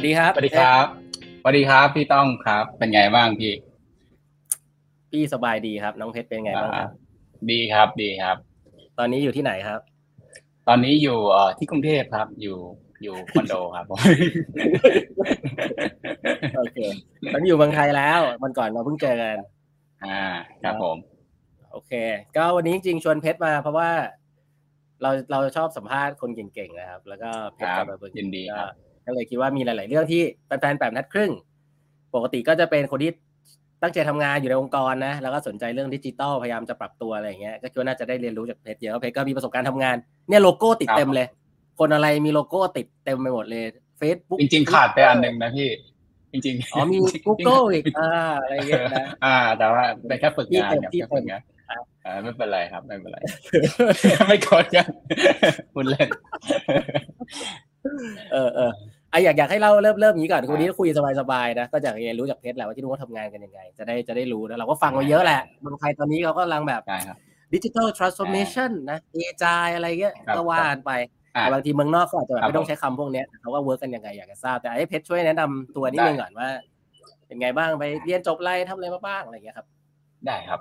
วัสดีครับสวัสดีครับสวัสดีครับ พี่ต้องครับ เป็นไงบ้างพี่ พี่สบายดีครับ น้องเพชรเป็นไงบ้างครับ ดีครับดีครับ ตอนนี้อยู่ที่ไหนครับ ตอนนี้อยู่เอ่อที่กรุงเทพครับ อยู่อยู่คอนโดครับผมโอเคตอนนี้อยู่เมืองไทยแล้ววันก่อนเราเพิ่งเจอกันอ่าครับผม โอเค ก็วันนี้จริงๆชวนเพชรมาเพราะว่าเราเราชอบสัมภาษณ์คนเก่งๆนะครับ แล้วก็เพชรครักับบเบอร์ยินดีครับ ก็เลยคิดว่ามีหลาย ๆ เรื่องที่แฟนๆแปดนัดครึ่ง ปกติก็จะเป็นคนที่ตั้งใจทำงานอยู่ในองค์กรนะ แล้วก็สนใจเรื่องดิจิตอลพยายามจะปรับตัวอะไรอย่างเงี้ย ก็คิดว่าน่าจะได้เรียนรู้จากเพชรเยอะเพชรก็มีประสบการณ์ทำงาน เนี่ยโลโก้ติดเต็มเลย คนอะไรมีโลโก้ติดเต็มไปหมดเลย Facebook จริง ๆ ขาดไปอันหนึ่งนะพี่ จริงๆ อ๋อมี Google อีกอ่าอะไรอย่างเงี้ยนะ อ่า แต่ว่าเป็นแค่ฝึกงานที่ครับเต็มแค่ฝึกงานที่เต็มอ่าไม่เป็นไรครับ ไม่เป็นไร ไม่กดกันคุณเล่น เออเออไอะอยากอยากให้เล่าเริ่มเริ่มอย่างนี้ก่อนวันนี้คุยสบายๆนะก็อยากเรียนรู้จากเพชรแหละว่าที่นู้นเขาทำงานกันยังไง จะได้จะได้รู้นะเราก็ฟังมาเยอะแหละเมืองไทยตอนนี้เขาก็กำลังแบบได้ครับ digital transformation นะ agile อะไรเงี้ยครับก็ว่ากันไปอ่าแต่บางทีเมืองนอกเขาอาจจะแบบครับไม่ต้องใช้คำพวกเนี้ยเขาก็ work กันยังไงอยากจะทราบแต่ไอ้เพชรช่วยแนะนำตัวนิดนึงก่อนว่า เป็นไงบ้างไปเรียนจบอะไรทำอะไรมาบ้างอะไรอย่างเงี้ยครับ ได้ครับ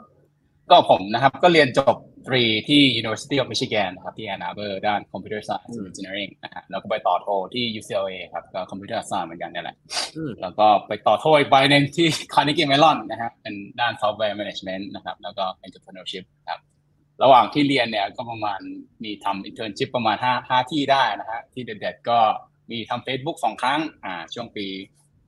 ก็ผมนะครับ ก็เรียนจบตรีที่ University of Michigan นะครับที่ Ann Arbor ด้าน Computer Science อืม and Engineering นะฮะแล้วก็ไปต่อโทที่ UCLA ครับก็ Computer Science เหมือนกันเนี่ยแหละอืมแล้วก็ไปต่อโทอีกใบหนึ่งที่ Carnegie Mellon นะฮะเป็นด้าน Software Management นะครับ แล้วก็ Entrepreneurship ครับระหว่างที่เรียนเนี่ยก็ประมาณมีทำ internship ประมาณห้าห้าที่ได้นะฮะที่เด็ดๆก็มีทำ Facebook สองครั้งอ่าช่วงปี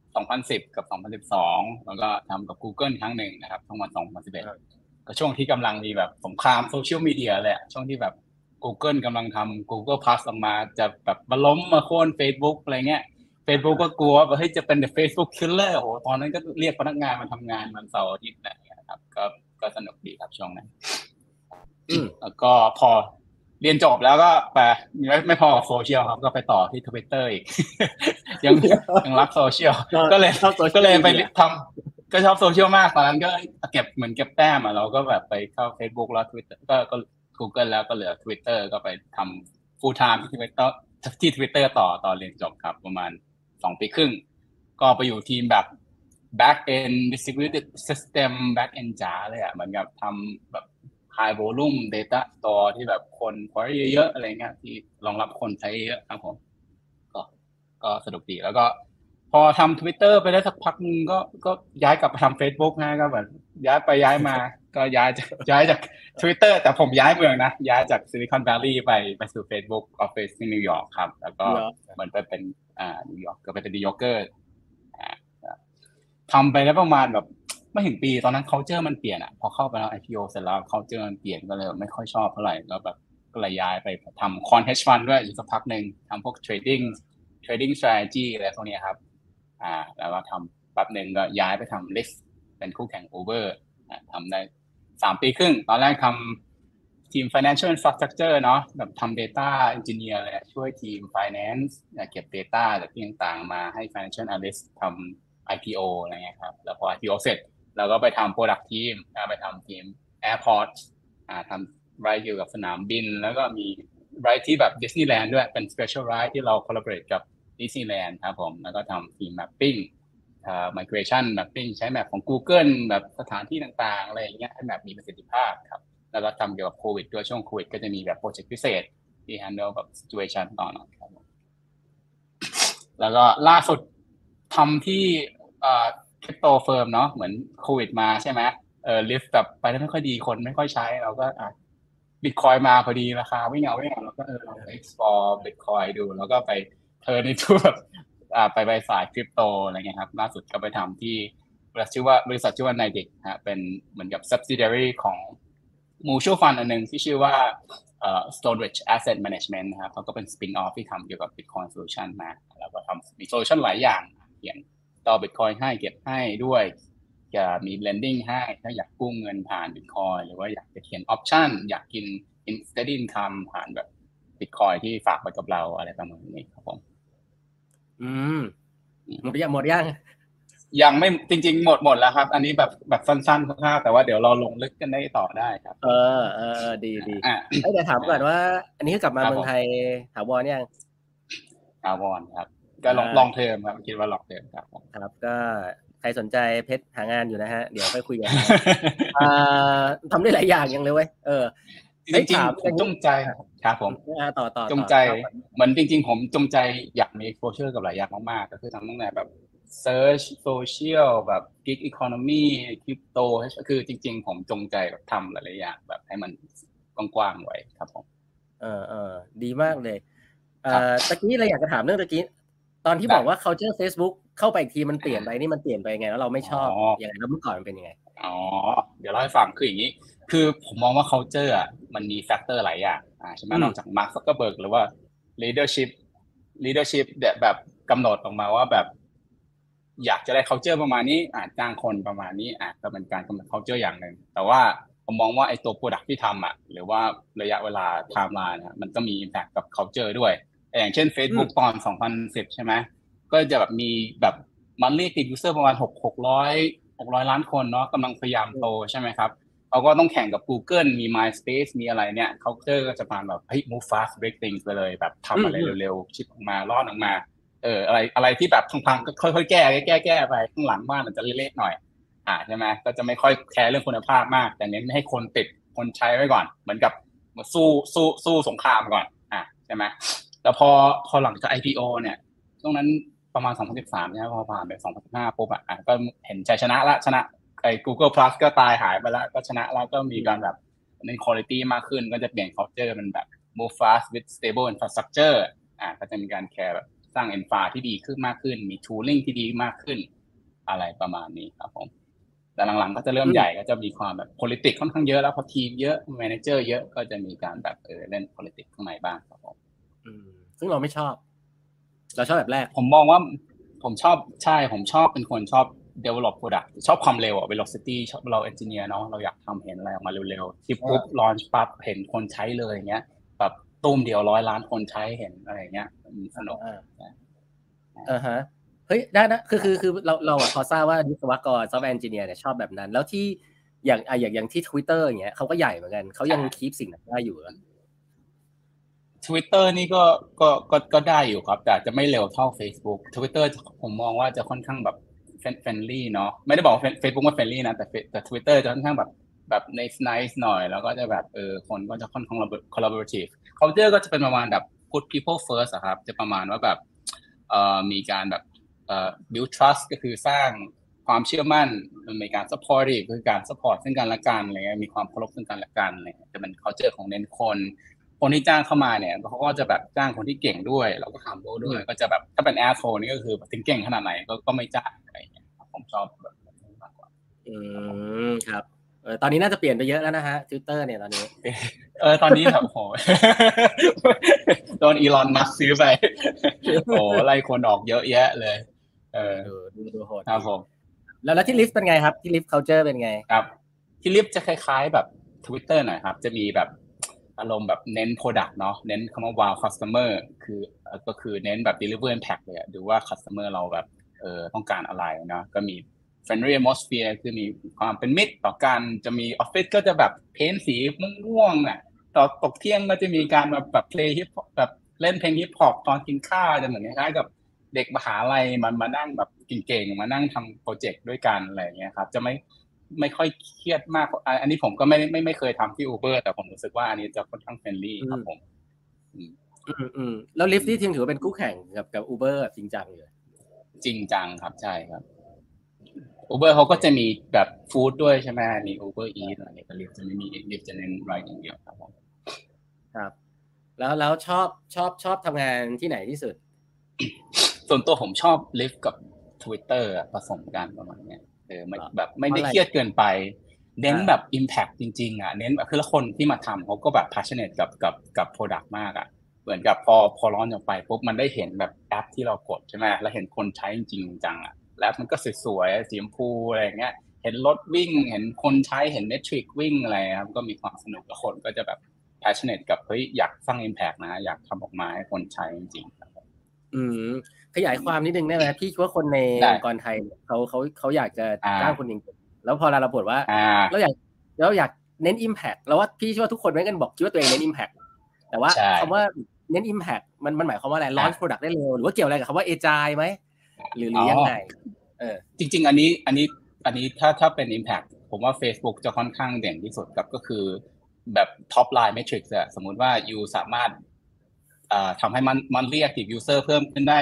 2010 กับ 2012 แล้วก็ทำกับ Google ครั้งหนึ่งนะครับทั้งหมด2011 ก็ช่วงที่กำลังมีแบบสงครามโซเชียลมีเดียเลยอะช่วงที่แบบ Google กำลังทำ Google Plus ออกมาจะแบบมาล้มมาโค่น Facebook อะไรเงี้ย Facebook ก็กลัวว่าเฮ้ยจะเป็น the Facebook killer โอ้โหตอนนั้นก็เรียกพนักงานมาทำงานวันเสาร์อาทิตย์อะไรเงี้ยครับ ก็ก็สนุกดีครับช่วงนั้นอืมแล้วก็พอเรียนจบแล้วก็ไปไม่ไม่พอกับโซเชียลครับ ก็ไปต่อที่ทวิตเตอร์อีก ยังยังรักโซเชียลก็เลยชอบ social ก็เลยไป media ทำ ก็ชอบโซเชียลมากตอนนั้นก็เก็บเหมือนเก็บแต้มอะเราก็แบบไปเข้า Facebook แล้ว Twitter ก็ก็ Google แล้วก็เหลือ Twitter ก็ไปทำ full time ที่ Twitter ที่ Twitter ต่อตอนเรียนจบครับประมาณสองปีครึ่ง ก็ไปอยู่ทีมแบบ back end distributed system back end จ๋าเลยอะเหมือนกับทำแบบ high volume data store ที่แบบคน query เยอะๆอะไรเงี้ยที่รองรับคนใช้เยอะครับผม ก็ก็สนุกดีแล้วก็ พอทำ Twitter ไปได้สักพักนึงก็ก็ย้ายกลับไปทำ Facebook นะก็แบบย้ายไปย้ายมา ก็ย้ายจากย้ายจาก Twitter แต่ผมย้ายเมืองนะ ย้ายจาก Silicon Valley ไปไปสู่ Facebook office ที่นิวยอร์กครับ แล้วก็เหรอเหมือนไปเป็นอ่านิวยอร์กก็ไปเป็น New Yorkerอ่าทำไปแล้วประมาณแบบไม่ถึงปีตอนนั้น culture มันเปลี่ยนอะพอเข้าไปแล้ว IPO เสร็จแล้ว culture มันเปลี่ยนก็เลยไม่ค่อยชอบเท่าไหร่แล้วแบบก็เลยย้ายไปทำ con hedge fund ด้วยอยู่สักพักหนึ่งทำพวก trading trading strategy อะไรพวกเนี้ยครับ อ่าแล้วก็ทำแป๊บหนึ่งก็ย้ายไปทำ list เป็นคู่แข่ง Uber อ่าทำได้สามปีครึ่ง ตอนแรกทำทีม financial infrastructure เนาะแบบทำ data engineer เลยอะช่วยทีม finance เก็บ data จากที่ต่างๆ มาให้ financial analyst ทำ IPO อะไรเงี้ยครับ แล้วพอ IPO เสร็จเราก็ไปทำ product team ไปทำทีม airport อ่าทำไรเกี่ยวกับสนามบิน แล้วก็มีไรที่แบบดิสนีย์แลนด์ด้วยเป็น special ride ที่เรา collaborate กับ ดิสนีย์แลนด์ครับผมแล้วก็ทำทีม mapping อ่า migration mapping ใช้ map ของ Google แบบสถานที่ต่างๆ อะไรอย่างเงี้ยให้ map มีประสิทธิภาพครับแล้วก็ทำเกี่ยวกับโควิดด้วยช่วงโควิดก็จะมีแบบ project พิเศษที่ handle แบบ situation ต่อหน่อยครับแล้วก็ล่าสุดทำที่เอ่อคริปโต firm เนาะเหมือนโควิดมาใช่ไหมเออ Lyft แบบไปได้ไม่ค่อยดีคนไม่ค่อยใช้ เราก็อะบิตคอยน์มาพอดีราคาวิ่งเอาวิ่งเอาเราก็เออลอง explore บิตคอยน์ดู แล้วก็ไป turn into แบบไปไปสายคริปโตอะไรเงี้ยครับ ล่าสุดก็ไปทำที่บริษัทชื่อว่าบริษัทชื่อว่า n i d e x ฮะเป็นเหมือนกับ subsidiary ของ mutual fund อันหนึ่งที่ชื่อว่าเอ่อ Stoneridge Asset Management นะครับเขาก็เป็น spin off ที่ทำเกี่ยวกับ Bitcoin solution มาแล้วก็ทำมี solution หลายอย่างเขียนต่อ Bitcoin ให้เก็บให้ด้วยจะมี blending ให้ ถ้าอยากกู้เงินผ่าน Bitcoin หรือว่าอยากจะเขียน option อยากกิน steady income ผ่านแบบ Bitcoin ที่ฝากไว้กับเราอะไรประมาณนี้ครับผม อืมหมดยังหมดยังยังไม่จริง ๆ หมดหมดแล้วครับ อันนี้แบบแบบสั้นๆคร่าวๆแต่ว่าเดี๋ยวเราลงลึกกันได้ต่อได้ครับ เออเออเออดีดีอ่าเอ้ยเดี๋ยวถามก่อนว่า อันนี้คือกลับมาครับเมืองไทยถาวรยังถาวรครับ ก็ลอง long term ครับคิดว่า long term ครับครับ ก็ใครสนใจเพชรหางานอยู่นะฮะ เดี๋ยวไปคุยกันทำได้หลายอย่างยังเลยเว้ยเออ จริงๆผมจงใจครับผมต่อต่อจงใจเหมือนจริง ๆ ผมจงใจอยากมีโ e เชอร์กับหลายอย่างมากๆ ก็คือทำตั้งแต่แบบ Search Social แบบ Gig Economy Crypto คือจริง ๆ ผมจงใจแบบทำหลายๆอย่างแบบให้มันกว้างๆไว้ครับผมเออเออดีมากเลยเอ่อตะกี้เราอยากจะถามเรื่องตะกี้ตอนที่บอกว่า culture Facebook เข้าไปอีกทีมันเปลี่ยนไปนี่มันเปลี่ยนไปไงแล้วเราไม่ชอบอย่างไรแล้วเมื่อก่อนมันเป็นยังไงอ๋อเดี๋ยวเล่าให้ฟังคืออย่างนี้คือผมมองว่า culture อะมันมี factor หลายอย่างอ่าใช่ไหมนอกจากมาร์คซักเกอร์เบิร์กหรือว่า leadership leadership แบบกำหนดออกมาว่าแบบ อยากจะได้ culture ประมาณนี้อาจจ้างคนประมาณนี้อาจจะเป็นการกำหนด culture อย่างหนึ่งแต่ว่าผมมองว่าไอ้ตัว product ที่ทำอะหรือว่าระยะเวลา timeline นะมันก็มี impact กับ culture ด้วย อย่างเช่น Facebook ตอน 2010 ใช่ไหมก็จะแบบมีแบบมันเรียกติดยูเซอร์ประมาณหกหกร้อยหกร้อยล้านคนเนาะกำลังพยายามโตใช่ไหมครับ เขาก็ต้องแข่งกับ Google มี MySpace มีอะไรเนี่ยเขาก็จะมาแบบเฮ้ย move fast break things ไปเลยแบบทำอะไรเร็วๆชิปออกมารอดออกมาเอออะไรอะไรที่แบบพังๆก็ค่อยๆแก้แก้แก้ไปข้างหลังบ้านมันจะเละๆหน่อย อ่าใช่ไหมก็จะไม่ค่อยแคร์เรื่องคุณภาพมาก แต่เน้นให้คนติดคนใช้ไว้ก่อน เหมือนกับมาสู้สู้สู้สงครามก่อน อ่าใช่ไหมแล้วพอพอหลังจาก IPO เนี่ยตรงนั้นประมาณ 2013ใช่ไหมพอผ่านไป 2015ปุ๊บอะก็เห็นชัยชนะละชนะ ไอ้ Google Plus ก็ตายหายไปแล้ว ก็ชนะแล้วก็มีการแบบใน quality มากขึ้น ก็จะเปลี่ยน culture เป็นแบบ move fast with stable infrastructure อ่าก็จะมีการแคร์แบบสร้าง infra ที่ดีขึ้นมากขึ้น มี tooling ที่ดีมากขึ้น อะไรประมาณนี้ครับผมแต่หลังๆก็จะเริ่มใหญ่ก็จะมีความแบบ politics ค่อนข้างเยอะแล้วพอทีมเยอะ manager เยอะก็จะมีการแบบเออเล่น politics ข้างในบ้างครับผมซึ่งเราไม่ชอบ เราชอบแบบแรก ผมมองว่าผมชอบใช่ผมชอบเป็นคนชอบ develop product ชอบความเร็วอะ velocity ชอบเรา engineer เนาะเราอยากทำเห็นอะไรออกมาเร็วๆที่ปุ๊บ launch ปั๊บเห็นคนใช้เลยอย่างเงี้ยแบบตูมเดียวร้อยล้านคนใช้เห็นอะไรเงี้ยสนุกอ่าฮะเฮ้ยได้นะคือคือคือเราเราพอทราบว่าวิศวกร software engineer เนี่ยชอบแบบนั้น แล้วที่อย่างอย่างอย่างที่ Twitter อย่างเงี้ยเขาก็ใหญ่เหมือนกันเขายัง keep สิ่งนั้นได้อยู่ทวิตเตอร์นี่ก็ก็ก็ก็ได้อยู่ครับ แต่จะไม่เร็วเท่า Facebook Twitter ผมมองว่าจะค่อนข้างแบบ friendly เนาะไม่ได้บอกเฟซบุ๊กว่าไม่ friendly นะแต่แต่ทวิตเตอร์จะค่อนข้างแบบแบบในสไนส์หน่อย แล้วก็จะแบบเออคนก็จะค่อนข้าง collaborative culture ก็จะเป็นประมาณแบบ put people first ครับ จะประมาณว่าแบบเอ่อมีการแบบเอ่อ build trust ก็คือสร้างความเชื่อมั่นมีการ support คือการ support ซึ่งกันและกันอะไรเงี้ยมีความเคารพซึ่งกันและกันอะไรเงี้ยจะเป็น culture ของเน้นคน คนที่จ้างเข้ามาเนี่ยเขาก็จะแบบจ้างคนที่เก่งด้วยแล้วก็ทำโด้วย ก็จะแบบถ้าเป็นแอร์โทนี่ก็คือถึงเก่งขนาดไหนก็ก็ไม่จ้างอะไรอย่างเงี้ยผมชอบแบบมากกว่าอืมครับเออตอนนี้น่าจะเปลี่ยนไปเยอะแล้วนะฮะทวิตเตอร์เนี่ยตอนนี้ เออตอนนี้แบบโหโดนอีลอนมัสก์ซื้อไปโอ้ไล่คนออกเยอะแยะเลย เออดูดูโหดครับผมแล้วแล้วที่ลิฟต์เป็นไงครับ ที่ลิฟต์เคาเจอร์เป็นไงครับ ที่ลิฟต์จะคล้าย ๆ แบบทวิตเตอร์หน่อยครับ จะมีแบบ อารมณ์แบบเน้น Product เนาะเน้นคำว่า wow customer คือก็คือเน้นแบบ deliver impact เลยดูว่า customer เราแบบเออต้องการอะไรเนาะก็มี friendly atmosphere คือมีความเป็นมิตรต่อกันจะมีออฟฟิศก็จะแบบ paint สีม่วงๆอะต่อตกเที่ยงก็จะมีการแบบแบบเพลง hip แบบเล่นเพลงฮิปฮอปตอนกินข้าวจะเหมือนคล้ายๆกับเด็กมหาลัยมันมานั่งแบบเก่งๆมานั่งทำ project ด้วยกันอะไรเงี้ยครับ จะไม่ ไม่ค่อยเครียดมาก อันนี้ผมก็ไม่ไม่ไม่เคยทำที่ Uber แต่ผมรู้สึกว่าอันนี้จะค่อนข้าง friendly ครับผมอืมอืมแล้ว Lyft ที่ทีมถือเป็นคู่แข่งกับกับ Uber จริงจังเลยจริงจังครับใช่ครับอูเบอร์เขาก็จะมีแบบฟู้ดด้วยใช่ไหมมีอูเบอร์อีทอะไรก็ลิฟต์จะไม่มีลิฟต์จะเน้นไรอย่างเดียวครับผมครับ แล้วแล้วชอบชอบชอบทำงานที่ไหนที่สุด ส่วนตัวผมชอบ Lyft กับ Twitter ผสมกันประมาณนี้เออแบบไม่ได้เครียดเกินไป เน้นแบบ Impact จริงๆอะเน้นแบบคือละคนที่มาทำเขาก็แบบ passionate กับกับกับ product มากอะเหมือนกับพอพอร้อนออกไปปุ๊บมันได้เห็นแบบแอปที่เรากดใช่ไหมแล้วเห็นคนใช้จริงจังอะแล้วมันก็สวยๆสีชมพูอะไรเงี้ยเห็นรถวิ่ง เห็นคนใช้เห็นเมทริกวิ่งอะไรครับก็มีความสนุกแล้วคนก็จะแบบ passionate กับเฮ้ยอยากสร้าง impact นะ อยากทำออกมาให้คนใช้จริงๆอืม ขยายความนิดนึงได้ไหมพี่คิดว่าคนในองค์กรไทยเขาเขาเขาอยากจะจ้างคนเก่งแล้วพอเราปวดว่าเราอยากเราอยากเน้น Impact แล้วว่าพี่คิดว่าทุกคนไม่กันบอกคิดว่าตัวเองเน้น Impact แต่ว่าคำว่าเน้น Impact มันมันหมายความว่าอะไร launch product ได้เร็วหรือว่าเกี่ยวอะไรกับคำว่า agile ไหมหรือหรือยังไงเออจริง ๆ อันนี้อันนี้อันนี้ถ้าถ้าเป็น Impact ผมว่า Facebook จะค่อนข้างเด่นที่สุดกับก็คือแบบท็อปไลน์ m ม t r i x อะสมมุติว่า you สามารถทำให้มันมันเรียก active user เพิ่มขึ้นได้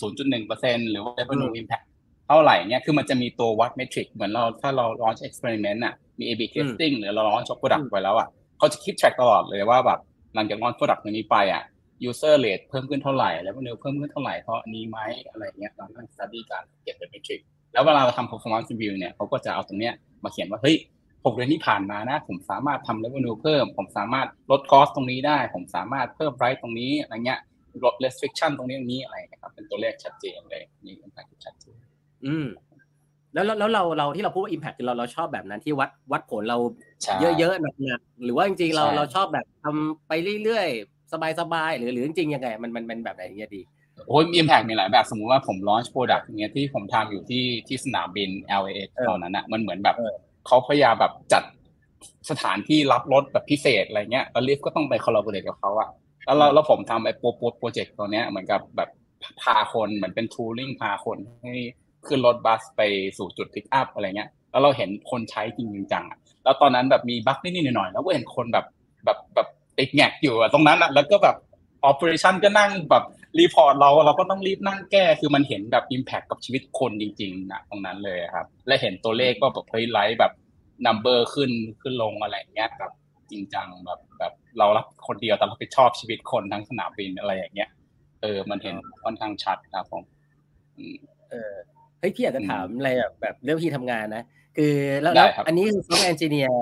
0.1%หรือว่า revenue impact เท่าไหร่เนี่ยคือมันจะมีตัววัด metric เหมือนเราถ้าเรา launch experiment อะมี A/B testing หรือเรา launch product ไปแล้วอะเขาจะคิด track ตลอดเลยว่าแบบหลังจาก launch product นี้ไปอะ user rate เพิ่มขึ้นเท่าไหร่ แล้ว revenue เพิ่มขึ้นเท่าไหร่เพราะนี้ไหมอะไรเงี้ยเราต้อง study การเก็บเป็นเมทริกแล้วเวลาเราทำ performance review เนี่ยเขาก็จะเอาตรงเนี้ยมาเขียนว่าเฮ้ยหกเดือนที่ผ่านมานะ ผมสามารถทำ revenue เพิ่ม ผมสามารถลด cost ตรงนี้ได้ ผมสามารถเพิ่ม price ตรงนี้อะไรเงี้ย ลด restriction ตรงนี้ตรงนี้อะไรนะครับเป็นตัวเลขชัดเจนเลยนี่ impact ชัดเจนอืมแล้วแล้วเราเราที่เราพูดว่า impact คือเราเราชอบแบบนั้นที่วัดวัดผลเราเยอะๆหนักๆหรือว่าจริงๆเราเราชอบแบบทำไปเรื่อยๆ สบายๆ หรือหรือจริงๆยังไงมันมันเป็นแบบไหนเงี้ยดีโอ้ย impact มีหลายแบบสมมุติว่าผม launch product เงี้ยที่ผมทำอยู่ที่ที่สนามบิน LAX ตอนนั้นอะมันเหมือนแบบเขาพยายามแบบจัดสถานที่รับรถแบบพิเศษอะไรเงี้ยแล้ว Lyft ก็ต้องไป collaborate กับเขาอะ แล้วเราแล้วผมทำไอ้โปร project ตัวเนี้ยเหมือนกับแบบพาคนเหมือนเป็น touring พาคนให้ขึ้นรถบัสไปสู่จุด pick up อะไรเงี้ย แล้วเราเห็นคนใช้จริงจังอะแล้วตอนนั้นแบบมี bug นิดๆหน่อยๆแล้วก็เห็นคนแบบแบบแบบติดแหง็กอยู่ตรงนั้นอะแล้วก็แบบ operation ก็นั่งแบบ report เราเราก็ต้องรีบนั่งแก้คือมันเห็นแบบ impact กับชีวิตคนจริงๆนะตรงนั้นเลยครับ และเห็นตัวเลขก็แบบเฮ้ย ride แบบ number ขึ้นขึ้นลงอะไรเงี้ยแบบจริงจังแบบแบบ เราทำคนเดียวแต่เราไปกระทบชีวิตคนทั้งสนามบินอะไรอย่างเงี้ย เออ มันเห็นค่อนข้างชัดครับผมเออเฮ้ยพี่อยากจะถามอะไรแบบแบบเรื่องที่ทำงานนะ คือแล้วแล้วอันนี้คือ software engineer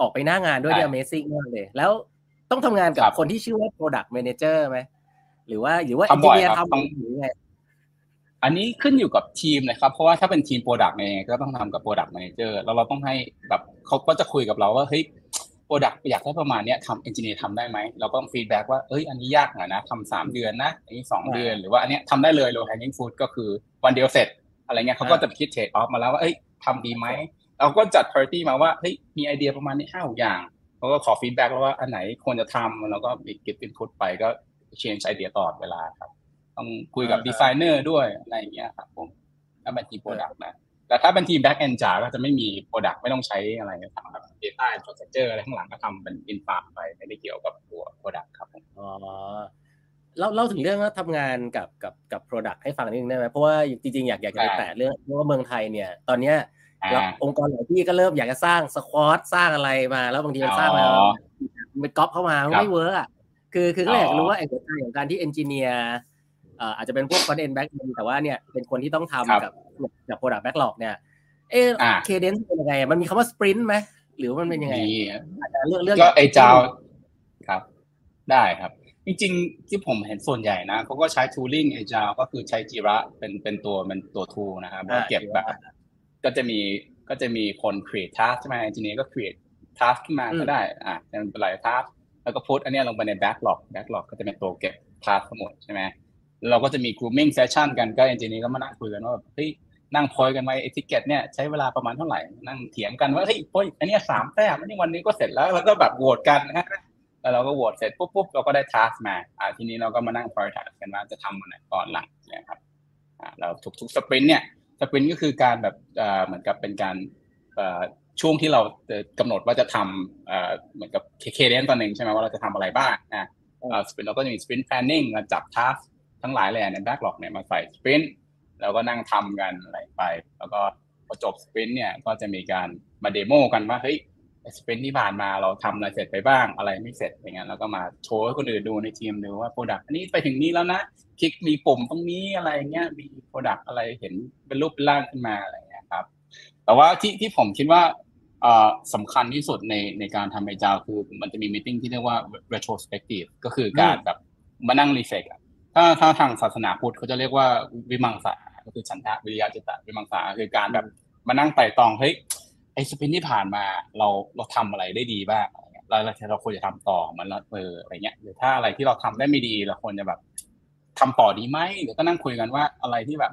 ออกไปหน้างานด้วยเนี่ย Amazing มากเลย แล้วต้องทำงานกับคนที่ชื่อว่า Product Manager ไหมหรือว่าหรือว่า engineer ทำหรือไงอันนี้ขึ้นอยู่กับทีมนะครับ เพราะว่าถ้าเป็นทีม product เองก็ต้องทำกับ product manager แล้วเราต้องให้แบบเขาก็จะคุยกับเราว่าเฮ้ย product อยากได้ประมาณนี้ทำ engineer ทำได้ไหมเราก็ต้อง feedback ว่าเอ้ยอันนี้ยากหน่อยนะทำสามเดือนนะอันนี้สองเดือนหรือว่าอันนี้ทำได้เลย low hanging fruit ก็คือวันเดียวเสร็จ อะไรเงี้ยเขาก็จะคิด trade-off มาแล้วว่าเอ้ยทำดีไหมเราก็จัด priority มาว่าเฮ้ยมีไอเดียประมาณนี้ห้าอย่างเขาก็ขอ feedback แล้วว่าอันไหนควรจะทำแล้วก็เก็บ input ไปก็ change ไอเดียตลอดเวลาครับต้องคุยกับดีไซเนอร์ด้วยอะไรอย่างเงี้ยครับผมถ้าเป็นทีม product นะ แต่ถ้าเป็นทีม backend จ๋าก็จะไม่มี product ไม่ต้องใช้อะไรทำแบบ data infrastructure อะไรข้างหลังก็ทำเป็น infra ไปไม่ได้เกี่ยวกับตัว product ครับผมอ๋อเล่าเล่าถึงเรื่องว่าทำงานกับกับกับ Product ให้ฟังนิดนึงได้ไหมเพราะว่าจริงๆ อยากอยากจะไปแตะเรื่องเพราะว่าเมืองไทยเนี่ย ตอนเนี้ยองค์กรหลายที่ก็เริ่มอยากจะสร้าง squad สร้างอะไรมา แล้วบางทีมันสร้างมามันก๊อปเข้ามาไม่ work อะคือคือก็อยากรู้ว่าไอ้หัวใจของการที่ engineer อาจจะเป็นพวก front end back end แต่ว่าเนี่ยเป็นคนที่ต้องทำกับกับ product backlog เนี่ยเอ cadence เป็นยังไง มันมีคำว่า sprint ไหมหรือมันเป็นยังไงเรื่องเรื่องก็ไอ้เจ้าครับ ได้ครับ จริงๆ ที่ผมเห็นส่วนใหญ่นะเขาก็ใช้ tooling agile ก็คือใช้จีระเป็นเป็นตัวเป็นตัว tool นะครับแล้วเก็บแบบ ก็จะมีก็จะมีคน create task ใช่ไหม engineer ก็ create task ขึ้นมาก็ได้ อะเป็นหลาย task แล้วก็พุทอันนี้ลงไปใน backlog backlog ก็จะเป็นตัวเก็บ task ทั้งหมดใช่ไหม เราก็จะมี grooming session กันก็ engineer ก็มานั่งคุยกันว่าแบบเฮ้ยนั่งพอยกันไว้เอทิเกตเนี่ยใช้เวลาประมาณเท่าไหร่นั่งเถียงกันว่าเฮ้ยพอยอันนี้สามแต้มอันนี้วันนี้ก็เสร็จแล้วแล้วก็แบบโหวตกันนะแล้วเราก็โหวตเสร็จปุ๊บปุ๊บเราก็ได้ทัสมาอ่าทีนี้เราก็มานั่ง prioritize กันว่าจะทำมันไหนก่อนหลังนะครับอ่าเราทุกๆสปรินต์เนี่ยสปรินต์ก็คือการแบบอ่าเหมือนกับเป็นการอ่าช่วงที่เรากำหนดว่าจะทำอ่าเหมือนกับเคเดนตอนหนึ่งใช่ไหมว่าเราจะทำอะไรบ้างอ่าสปรินเราก็จะมีสปรินต์ planning มาจับทัส ทั้งหลายเลยใน backlog เนี่ยมาใส่สปรินต์แล้วก็นั่งทำกันอะไรไป แล้วก็พอจบ sprint เนี่ยก็จะมีการมา demo กันว่าเฮ้ย sprint ที่ผ่านมาเราทำอะไรเสร็จไปบ้างอะไรไม่เสร็จอย่างเงี้ยแล้วก็มาโชว์ให้คนอื่นดูในทีมดูว่า product อันนี้ไปถึงนี้แล้วนะคลิกมีปุ่มตรงนี้อะไรเงี้ยมี product อะไรเห็นเป็นรูปเป็นร่างขึ้นมาอะไรเงี้ยครับแต่ว่าที่ที่ผมคิดว่าสำคัญที่สุดในในการทำ agile คือมันจะมี meeting ที่เรียกว่า retrospective ก็คือการแบบมานั่งรีเฟก ถ้าถ้าทางศาสนาพุทธเขาจะเรียกว่าวิมังสาก็คือฉันทะวิริยะจิตตวิมังสาคือการแบบมานั่งไต่ตองเฮ้ยไอ้สปินที่ผ่านมาเราเราทำอะไรได้ดีบ้างเราเราควรจะทำต่อมันละเอออะไรเงี้ยหรือถ้าอะไรที่เราทำได้ไม่ดีเราควรจะแบบทำต่อดีไหมหรือก็นั่งคุยกันว่าอะไรที่แบบ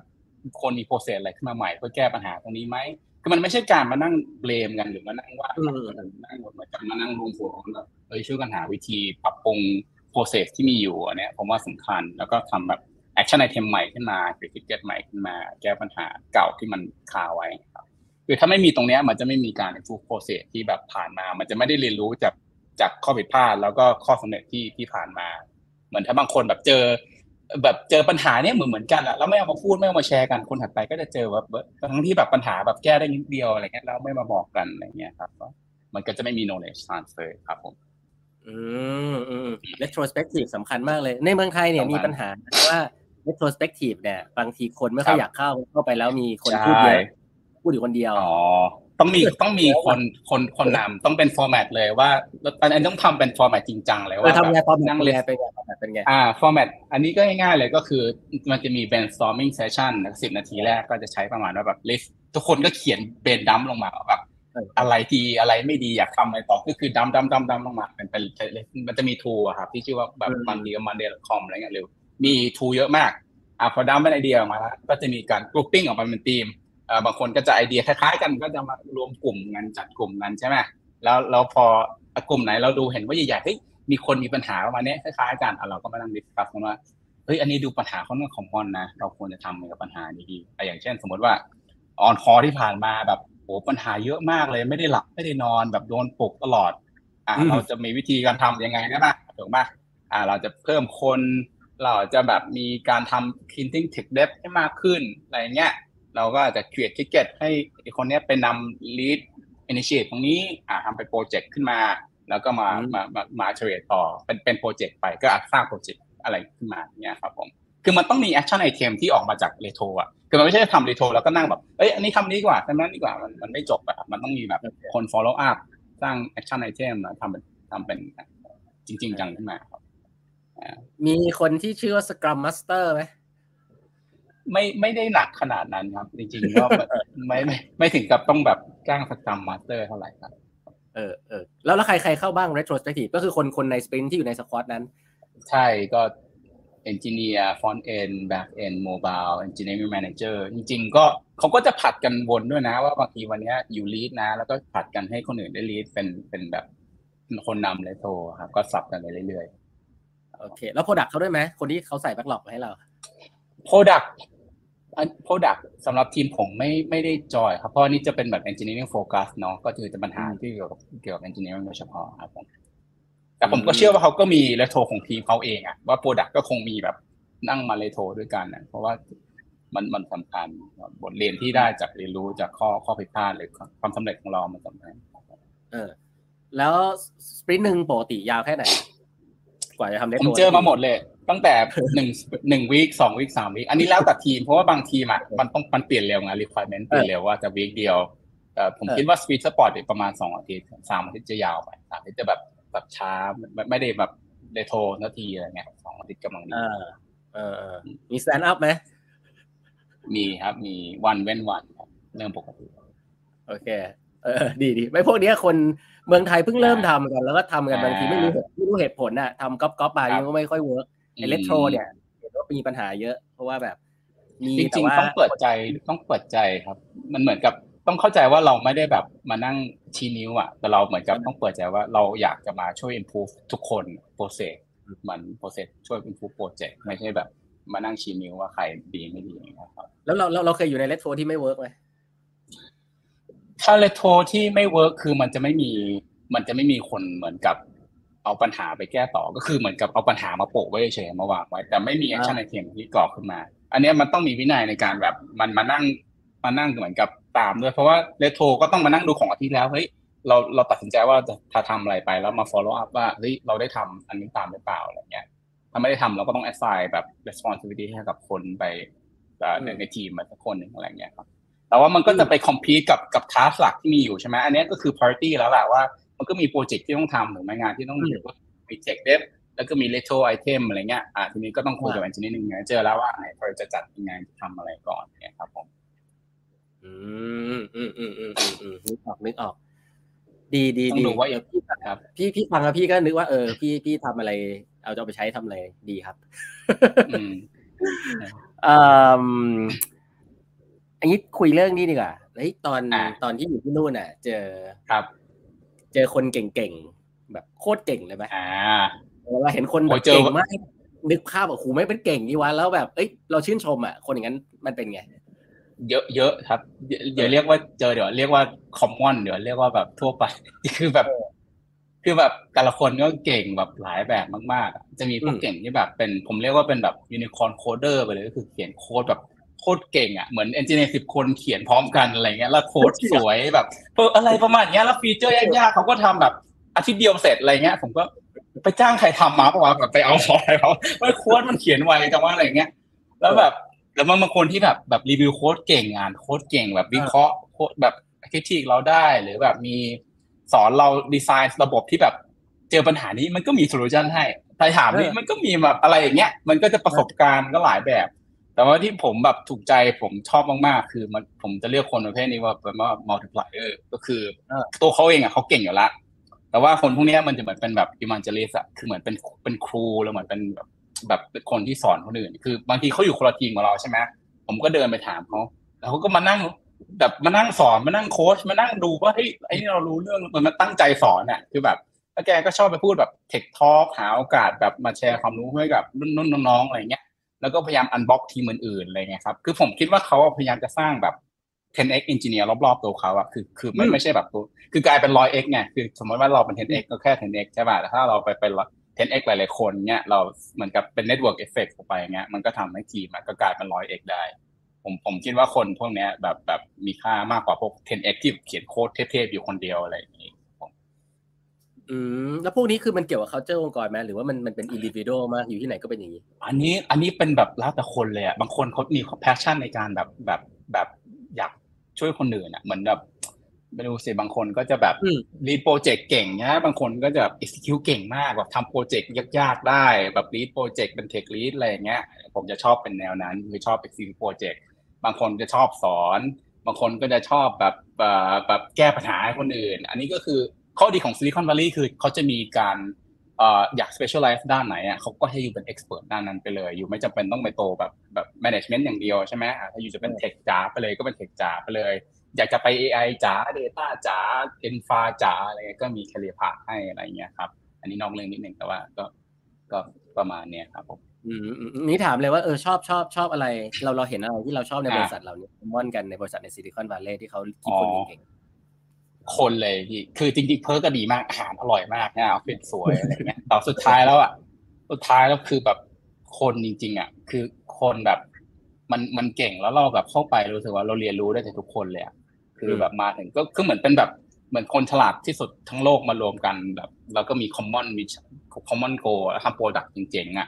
คนมีโปรเซสอะไรขึ้นมาใหม่เพื่อแก้ปัญหาตรงนี้ไหมคือมันไม่ใช่การมานั่งเบลมกันหรือมานั่งว่านั่งเหมือนกับมานั่งรวมหัวกันแบบเฮ้ยช่วยกันหาวิธีปรับปรุง process ที่มีอยู่อันเนี้ยผมว่าสำคัญ แล้วก็ทำแบบ action item ใหม่ขึ้นมา create ticket ใหม่ขึ้นมา แก้ปัญหาเก่าที่มันคาไว้ครับคือถ้าไม่มีตรงนี้มันจะไม่มีการ improve process ที่แบบผ่านมา มันจะไม่ได้เรียนรู้จากจากข้อผิดพลาดแล้วก็ข้อสำเร็จที่ที่ผ่านมา เหมือนถ้าบางคนแบบเจอ แบบเจอปัญหาเนี้ยเหมือนเหมือนกันอะแล้วไม่เอามาพูดไม่เอามาแชร์กันคนถัดไปก็จะเจอแบบทั้งที่แบบปัญหาแบบแก้ได้นิดเดียวอะไรเงี้ยแล้วไม่มาบอกกันอะไรเงี้ยครับมันก็จะไม่มี knowledge transfer ครับผม อืมอืม retrospective สำคัญมากเลย ในเมืองไทยเนี่ยมีปัญหาว่า retrospective เนี่ย บางทีคนไม่ค่อยอยากเข้าเข้าไปแล้วมีคนพูดเยอะพูดอยู่คนเดียวอ๋อต้องมีต้องมีคนคนคนนำต้องเป็น format เลยว่าอันนี้ต้องทำเป็น format จริงจังเลยว่าทำไง format นั่งเรียนเป็นไง format เป็นไงอ่า format อันนี้ก็ง่ายๆเลยก็คือมันจะมี brainstorming session สิบนาทีแรกก็จะใช้ประมาณว่าแบบ list ทุกคนก็เขียน brain dump ลงมาแบบ อะไรดีอะไรไม่ดีอยากทำอะไรต่อก็คือ dump dump dump dump ลงมาเป็นเป็นมันจะมี tool อะครับที่ชื่อว่าแบบ Monday Monday.com อะไรเงี้ยหรือมี tool เยอะมากอ่าพอ dump เป็นไอเดียออกมาแล้วก็จะมีการ grouping ออกมาเป็นทีมอ่าบางคนก็จะไอเดียคล้ายๆ กันก็จะมารวมกลุ่มกันจัดกลุ่มกันใช่ไหมแล้วแล้วพอกลุ่มไหนเราดูเห็นว่าใหญ่ๆเฮ้ยมีคนมีปัญหาประมาณนี้คล้ายๆกันเราก็มานั่ง discuss กันว่าเฮ้ยอันนี้ดูปัญหาค่อนข้าง common นะ เราควรจะทำกับปัญหานี้ดีอย่างเช่น สมมติว่า on-call ที่ผ่านมาแบบโอ้ ปัญหาเยอะมากเลยไม่ได้หลับไม่ได้นอนแบบโดนปลุกตลอด อ่า เราจะมีวิธีการทํำยังไงได้บ้างถูกไหมอ่า เราจะเพิ่มคน เราจะแบบมีการทำ printing tech debt ให้มากขึ้นอะไรเงี้ย เราก็อาจจะ create ticket ให้คนนี้ไปนำ lead initiate ตรงนี้ อ่าทำเป็นโปรเจกต์ขึ้นมา แล้วก็มามามามาเฉลี่ยต่อเป็นเป็นโปรเจกต์ไปก็อาจสร้างโปรเจกต์อะไรขึ้นมาเนี่ยครับผม คือมันต้องมี action item ที่ออกมาจากเรโทรอะคือมันไม่ใช่ทำเรโทรแล้วก็นั่งแบบเอ้ยอันนี้ทำนี้กว่าทำนั้นดีกว่ามันมันไม่จบอะมันต้องมีแบบคน follow up สร้าง action item แล้วทำเป็นทำเป็นจริง ๆ จังขึ้นมาครับมีคนที่ชื่อว่า Scrum Master ไหมไม่ไม่ได้หนักขนาดนั้นครับ จริงๆก็ไม่ไม่ไม่ถึงกับต้องแบบจ้าง Scrum Master เท่าไหร่ครับเออเออแล้วแล้วใครใครเข้าบ้าง retrospective ก็คือคนคนใน sprint ที่อยู่ใน squad นั้น ใช่ก็ engineer front end back end mobile engineering manager จริง ๆ ก็เขาก็จะผัดกันวนด้วยนะ ว่าบางทีวันนี้ you lead นะ แล้วก็ผัดกันให้คนอื่นได้ lead เป็นเป็นแบบคนนำเลยโทรครับ ก็สับกันไปเรื่อยๆโอเค แล้ว product เข้าด้วยไหมคนที่เขาใส่ backlog มาให้เรา product product สำหรับทีมผมไม่ไม่ได้จอยครับเพราะนี่จะเป็นแบบ engineering focus เนาะก็คือจะปัญหาที่เกี่ยวกับเกี่ยวกับ engineering โดยเฉพาะครับผม แต่ผมก็เชื่อว่าเขาก็มีเลโทรของทีมเขาเองอะว่า product ก็คงมีแบบนั่งมาเลโทรด้วยกันนะเพราะว่ามันมันสำคัญบทเรียนที่ได้จากเรียนรู้จากข้อข้อผิดพลาดหรือความสำเร็จของเรามันสำคัญเออ แล้ว sprint หนึ่งปกติยาวแค่ไหน กว่าจะทำได้ผมเจอมาหมดเลย ตั้งแต่หนึ่งหนึ่ง week สอง week สาม week อันนี้แล้วแต่ทีมเพราะว่าบางทีมอะมันต้องมันเปลี่ยนเร็วไง requirement เปลี่ยนเร็วว่าจะ week เดียวแต่ผมคิดว่า sweet spot ประมาณสองอาทิตย์สามอาทิตย์จะยาวไปสามอาทิตย์จะแบบ แบบช้าไม่ได้แบบเรโทรนาทีอะไรเงี้ยสองอาทิตย์กำลังดีเออมี stand up ไหมมีครับมีวันเว้นวันเรื่องปกติโอเคเออดีดีไม่พวกนี้คนเมืองไทยเพิ่งเริ่มทำกันแล้วก็ทำกันบางทีไม่รู้ไม่รู้เหตุผลน่ะทำก๊อปก๊อปไปยังก็ไม่ค่อย work ไอิเล็กโทรเนี่ยเห็นว่ามีปัญหาเยอะ เพราะว่าแบบมีจริงๆต้องเปิดใจต้องเปิดใจครับ มันเหมือนกับ ต้องเข้าใจว่าเราไม่ได้แบบมานั่งชี้นิ้วอะแต่เราเหมือนกับต้องเปิดใจว่าเราอยากจะมาช่วย improve ทุกคน process มัน process ช่วย improve โปรเจกต์ไม่ใช่แบบมานั่งชี้นิ้วว่าใครดีไม่ดีนะครับ แล้วเราเราเคยอยู่ในเลทโทที่ไม่ work ไหมถ้าเลทโทที่ไม่ work คือมันจะไม่มี มันจะไม่มีคนเหมือนกับเอาปัญหาไปแก้ต่อก็คือเหมือนกับเอาปัญหามาโปะไว้เฉยมาวางไว้ แต่ไม่มี action item ที่ก่อขึ้นมา อันนี้มันต้องมีวินัยในการแบบมันมานั่งมานั่งเหมือนกับ ตามด้วย เพราะว่าเลโทก็ต้องมานั่งดูของอาทิตย์แล้วเฮ้ยเราเราตัดสินใจว่าจะทำอะไรไปแล้วมา follow up ว่าเฮ้ยเราได้ทำอันนี้ตามหรือเปล่าอะไรเงี้ยถ้าไม่ได้ทำเราก็ต้อง assign แบบ responsibility ให้กับคนไปในในทีมมาสักคนหนึ่งอะไรเงี้ยครับแต่ว่ามันก็จะไป compete กับกับทัสหลักที่มีอยู่ใช่ไหมอันนี้ก็คือ priority แล้วแหละว่า มันก็มีโปรเจกต์ที่ต้องทำหรือไม่งานที่ต้องมีเจ็กเดฟแล้วก็มี retro item อะไรเงี้ยอ่าทีนี้ก็ต้องคุยกับ engineering manager แล้วว่าไหนเราจะจัดยังไงจะทำอะไรก่อนเนี่ยครับผม อืมอืมอืมอืมอืมอืมนึกออกนึกออก ดีดีดีว่าพี่ครับ พี่พี่ฟังแล้วพี่ก็นึกว่าเออ พี่พี่ทำอะไร เอาจะไปใช้ทำอะไรดีครับอืมอันนี้คุยเรื่องนี้ดีกว่าเฮ้ยตอนตอนที่อยู่ที่นู่นอะ เจอครับ เจอคนเก่งๆแบบโคตรเก่งเลยไหมอ่าเวลาเห็นคนแบบเก่งมากนึกภาพแบบโหไม่เป็นเก่งนี่วะแล้วแบบเอ้ยเราชื่นชมอะคนอย่างนั้นมันเป็นไง เยอะเยอะครับเดี๋ยวเรียกว่าเจอเดี๋ยวเรียกว่า common เดี๋ยวเรียกว่าแบบทั่วไปคือแบบ คือแบบแต่ละคนก็เก่งแบบหลายแบบมากๆ จะมีพวกเก่งที่แบบเป็นผมเรียกว่าเป็นแบบ unicorn coder ไปเลยก็คือเขียนโค้ดแบบโคตรเก่งอะเหมือน engineer สิบคนเขียนพร้อมกันอะไรเงี้ยแล้วโค้ดสวยแบบเอออะไรประมาณเนี้ยแล้วฟีเจอร์ยากๆเขาก็ทำแบบอาทิตย์เดียวเสร็จอะไรเงี้ย ผมก็ไปจ้างใครทำมาเพราะว่าแบบไปเอาของอะไรเขาไม่โค้ดมันเขียนไวจังว่าอะไรเงี้ย แล้วแบบ แล้วบางคนที่แบบแบบรีวิวโค้ดเก่งอ่านโค้ดเก่งแบบวิเคราะห์โค้ดแบบคิดทีเราได้หรือแบบมีสอนเราดีไซน์ระบบที่แบบเจอปัญหานี้มันก็มี solution ให้ใครถามนี้มันก็มีแบบอะไรอย่างเงี้ย มันก็จะประสบการณ์ก็หลายแบบ แต่ว่าที่ผมแบบถูกใจผมชอบมากๆ คือมันผมจะเรียกคนประเภทนี้ว่าเป็นว่า multiplier ก็คือตัวเขาเองอะเขาเก่งอยู่แล้วแต่ว่าคนพวกนี้มันจะเหมือนเป็นแบบอิมานเจลิสอะคือเหมือนเป็นเป็นครูแล้วเหมือนเป็นแบบ แบบคนที่สอนคนอื่น คือบางทีเขาอยู่คนละทีมกับเราใช่ไหมผมก็เดินไปถามเขาแล้วเขาก็มานั่งแบบมานั่งสอนมานั่งโค้ชมานั่งดูว่าเฮ้ยไอ้นี่เรารู้เรื่องมันมาตั้งใจสอนอะคือแบบแล้วแกก็ชอบไปพูดแบบเทคทอล์กหาโอกาสแบบมาแชร์ความรู้ให้กับรุ่นน้องๆอะไรเงี้ยแล้วก็พยายามอันบ็อกทีมอื่นๆอะไรเงี้ยครับคือผมคิดว่าเขาพยายามจะสร้างแบบ 10x engineer รอบๆตัวเขาอะคือคือไม่ไม่ใช่แบบคือกลายเป็น 100x ไงคือสมมติว่าเราเป็น 10x ก็แค่ 10x ใช่ป่ะแต่ถ้าเราไปเป็น 10x หลายๆคนเนี้ยเราเหมือนกับเป็น network effect ออกไปเงี้ยมันก็ทำให้ทีมก็กลายเป็น 100x ได้ ผมผมคิดว่าคนพวกนี้แบบแบบมีค่ามากกว่าพวก 10x ที่เขียนโค้ดเทพๆอยู่คนเดียวอะไรอย่างนี้อืมแล้วพวกนี้คือมันเกี่ยวกับ culture องค์กรไหมหรือว่ามันมันเป็น individual มากอยู่ที่ไหนก็เป็นอย่างนี้ อันนี้อันนี้เป็นแบบแล้วแต่คนเลยอะบางคนเขามี passion ในการแบบแบบแบบอยากช่วยคนอื่นอะเหมือนแบบ ไม่รู้สิบางคนก็จะแบบ lead โปรเจกต์เก่งนะบางคนก็จะ execute เก่งมากแบบทำโปรเจกต์ยากๆ ได้แบบ lead โปรเจกต์เป็น tech lead อะไรอย่างเงี้ย ผมจะชอบเป็นแนวนั้นคือชอบ execute โปรเจกต์บางคนจะชอบสอน บางคนก็จะชอบแบบแบบแก้ปัญหาให้คนอื่น อันนี้ก็คือข้อดีของซิลิคอนวัลลีย์คือเขาจะมีการอยาก specialize ด้านไหนอะเขาก็ให้อยู่เป็น expert ด้านนั้นไปเลย อยู่ไม่จำเป็นต้องไปโตแบบแบบ management อย่างเดียวใช่ไหมถ้าอยู่จะเป็น tech จ๋าไปเลยก็เป็น tech จ๋าไปเลย อยากจะไป AI จ๋า data จ๋า infra จ๋าอะไรก็มี career path ให้อะไรเงี้ยครับ อันนี้นอกเรื่องนิดนึงแต่ว่าก็ก็ประมาณเนี้ยครับผมอืมนี่ถามเลยว่าเออชอบชอบชอบอะไร เราเราเห็นอะไรที่เราชอบในบริษัทเราเนี่ยมอนกันในบริษัทในซิลิคอนวัลเลย์ที่เขาคิดคนเก่งคนเลยพี่คือจริงๆเพิร์ก็ดีมากอาหารอร่อยมากนะออฟฟิศสวยอะไรเงี้ยแต่สุดท้ายแล้วอะสุดท้ายแล้วคือแบบคนจริง ๆอะคือคนแบบมันมันเก่งแล้วเราแบบเข้าไปรู้สึกว่าเราเรียนรู้ได้จากทุกคนเลยอะ คือแบบมาถึงก็คือเหมือนเป็นแบบเหมือนคนฉลาดที่สุดทั้งโลกมารวมกันแบบเราก็มีคอมมอนมีคอมมอนโกทำโปรดักต์เจ๋งๆอะ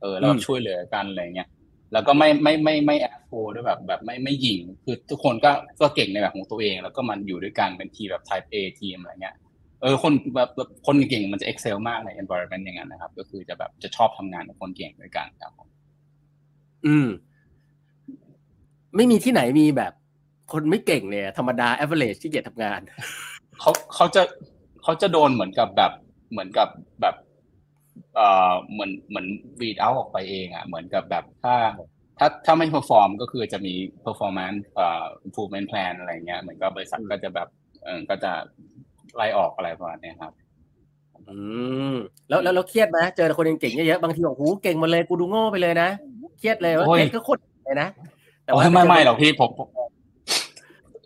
เออแล้วช่วยเหลือกันอะไรเงี้ยแล้วก็ไม่ไม่ไม่ไม่แอดโฟด้วยแบบแบบไม่ไม่ยิงคือทุกคนก็ก็เก่งในแบบของตัวเอง แล้วก็มันอยู่ด้วยกันเป็นทีแบบ type A ทีมอะไรเงี้ยเออคนแบบคนเก่งมันจะ excel มากใน environment อย่างนั้นนะครับ ก็คือจะแบบจะชอบทำงานกับคนเก่งด้วยกันครับอืม ไม่มีที่ไหนมีแบบ คนไม่เก่งเนี่ย ธรรมดา average ที่เกียจทำงานเขาเขาจะเขาจะโดนเหมือนกับแบบเหมือนกับแบบเอ่อเหมือนเหมือน weed เอาออกไปเองอะเหมือนกับแบบถ้าถ้าถ้าไม่ perform ก็คือจะมี performance เอ่อ improvement plan อะไรเงี้ยเหมือนกับบริษัทก็จะแบบเออก็จะไล่ออกอะไรประมาณนี้ครับ อืมแล้วแล้วเราเครียดไหมเจอคนเก่งเยอะๆบางทีบอกหูเก่งมาเลยกูดูโง่ไปเลยนะเครียดเลยว่าเก่งก็โคตรเลยนะแต่ว่าไม่ไม่หรอกพี่ผม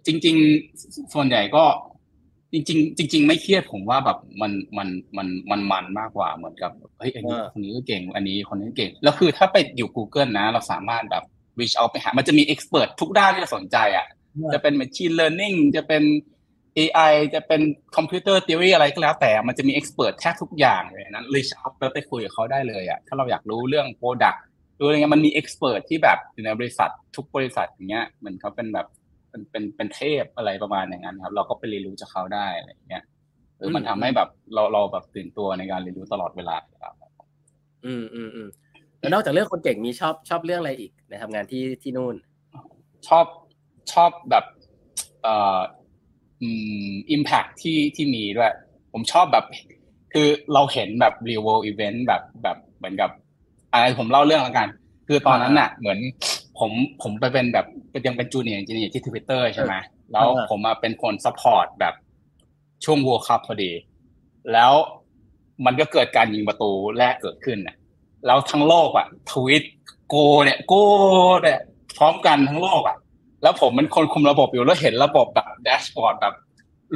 จริง ๆ ส่วนใหญ่ก็ จริงจริงจริงไม่เครียดผมว่าแบบมันมันมันมันมันมากกว่าเหมือนกับเฮ้ยอันนี้คนนี้ก็เก่ง อันนี้คนนี้เก่งแล้วคือถ้าไปอยู่ Google นะ เราสามารถแบบ reach out ไปหา มันจะมี expert ทุกด้านที่เราสนใจอะจะเป็น machine learning จะเป็น AI จะเป็นคอมพิวเตอร์ทฤษฎีอะไรก็แล้วแต่ มันจะมี expert แทบทุกอย่างเลยนั้น reach out ไปคุยกับเขาได้เลยอะถ้าเราอยากรู้เรื่อง product ดูอะไรเงี้ยมันมี expert ที่แบบอยู่ในบริษัททุกบริษัทอย่างเงี้ยเหมือนเขาเป็นแบบ เป็นเป็นเป็นเทพอะไรประมาณอย่างนั้นครับ เราก็ไปเรียนรู้จากเขาได้อะไรเงี้ยเออมันทำให้แบบเราเราแบบตื่นตัวในการเรียนรู้ตลอดเวลาครับอืมอืมอืมแล้วนอกจากเรื่องคนเก่งมีชอบชอบเรื่องอะไรอีกในทำงานที่ที่นู่น ชอบชอบแบบเอ่ออืมอิมแพคที่ที่มีด้วย ผมชอบแบบ คือเราเห็นแบบ real world event แบบแบบเหมือนกับอะไรผมเล่าเรื่องแล้วกัน คือตอนนั้นน่ะ เหมือน ผมผมไปเป็นแบบยังเป็น junior จริงๆที่ทวิตเตอร์ใช่ไหมแล้วผมมาเป็นคน support แบบช่วง World Cup พอดี แล้วมันก็เกิดการยิงประตูแรกเกิดขึ้นน่ะแล้วทั้งโลกอะ tweet goal เนี่ย goal เนี่ยพร้อมกันทั้งโลกอะ แล้วผมเป็นคนคุมระบบอยู่แล้วเห็นระบบแบบ dashboard แบบ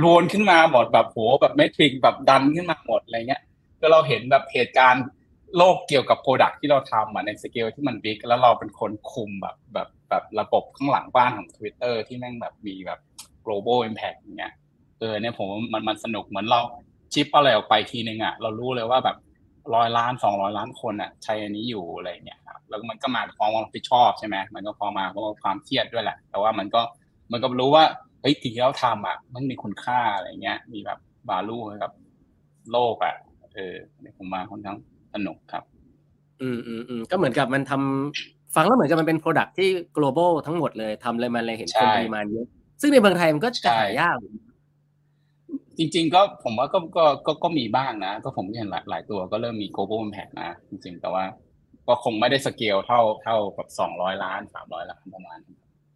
รวนขึ้นมาหมดแบบโหแบบ metric แบบดันขึ้นมาหมดอะไรเงี้ยก็เราเห็นแบบเหตุการณ์ โลกเกี่ยวกับโปรดักที่เราทำอะในสเกลที่มันบิ๊กแล้วเราเป็นคนคุมแบบแบบแบบระบบข้างหลังบ้านของ Twitter ที่แม่งแบบมีแบบ global impact อย่างเงี้ยเออเนี่ยผมมันมันสนุกเหมือนเราชิปอะไรออกไปทีนึงอะเรารู้เลยว่าแบบร้อยล้านสองร้อยล้านคนอะใช้อันนี้อยู่อะไรเงี้ยครับแล้วมันก็มาพร้อมความรับผิดชอบใช่ไหมมันก็พอมาเพราะความเครียดด้วยแหละ แต่ว่ามันก็มันก็รู้ว่าเฮ้ยสิ่งที่เราทำอะมันมีคุณค่าอะไรเงี้ย มีแบบบาลูกับโลกอะเออผมมาค่อนข้าง สนุกครับ อืมอืมอืมก็เหมือนกับมันทำฟังแล้วเหมือนกับมันเป็นโปรดักที่ global ทั้งหมดเลยทำเลยมันเลยเห็นคนปริมาณเยอะซึ่งในเมืองไทยมันก็จะหายาก จริง ๆ ก็ผมว่าก็ก็ก็ก็มีบ้างนะ ก็ผมเห็นหลายหลายตัวก็เริ่มมี global impact นะ จริงๆ แต่ว่า ก็คงไม่ได้สเกลเท่าเท่าแบบสองร้อยล้านสามร้อยล้านประมาณ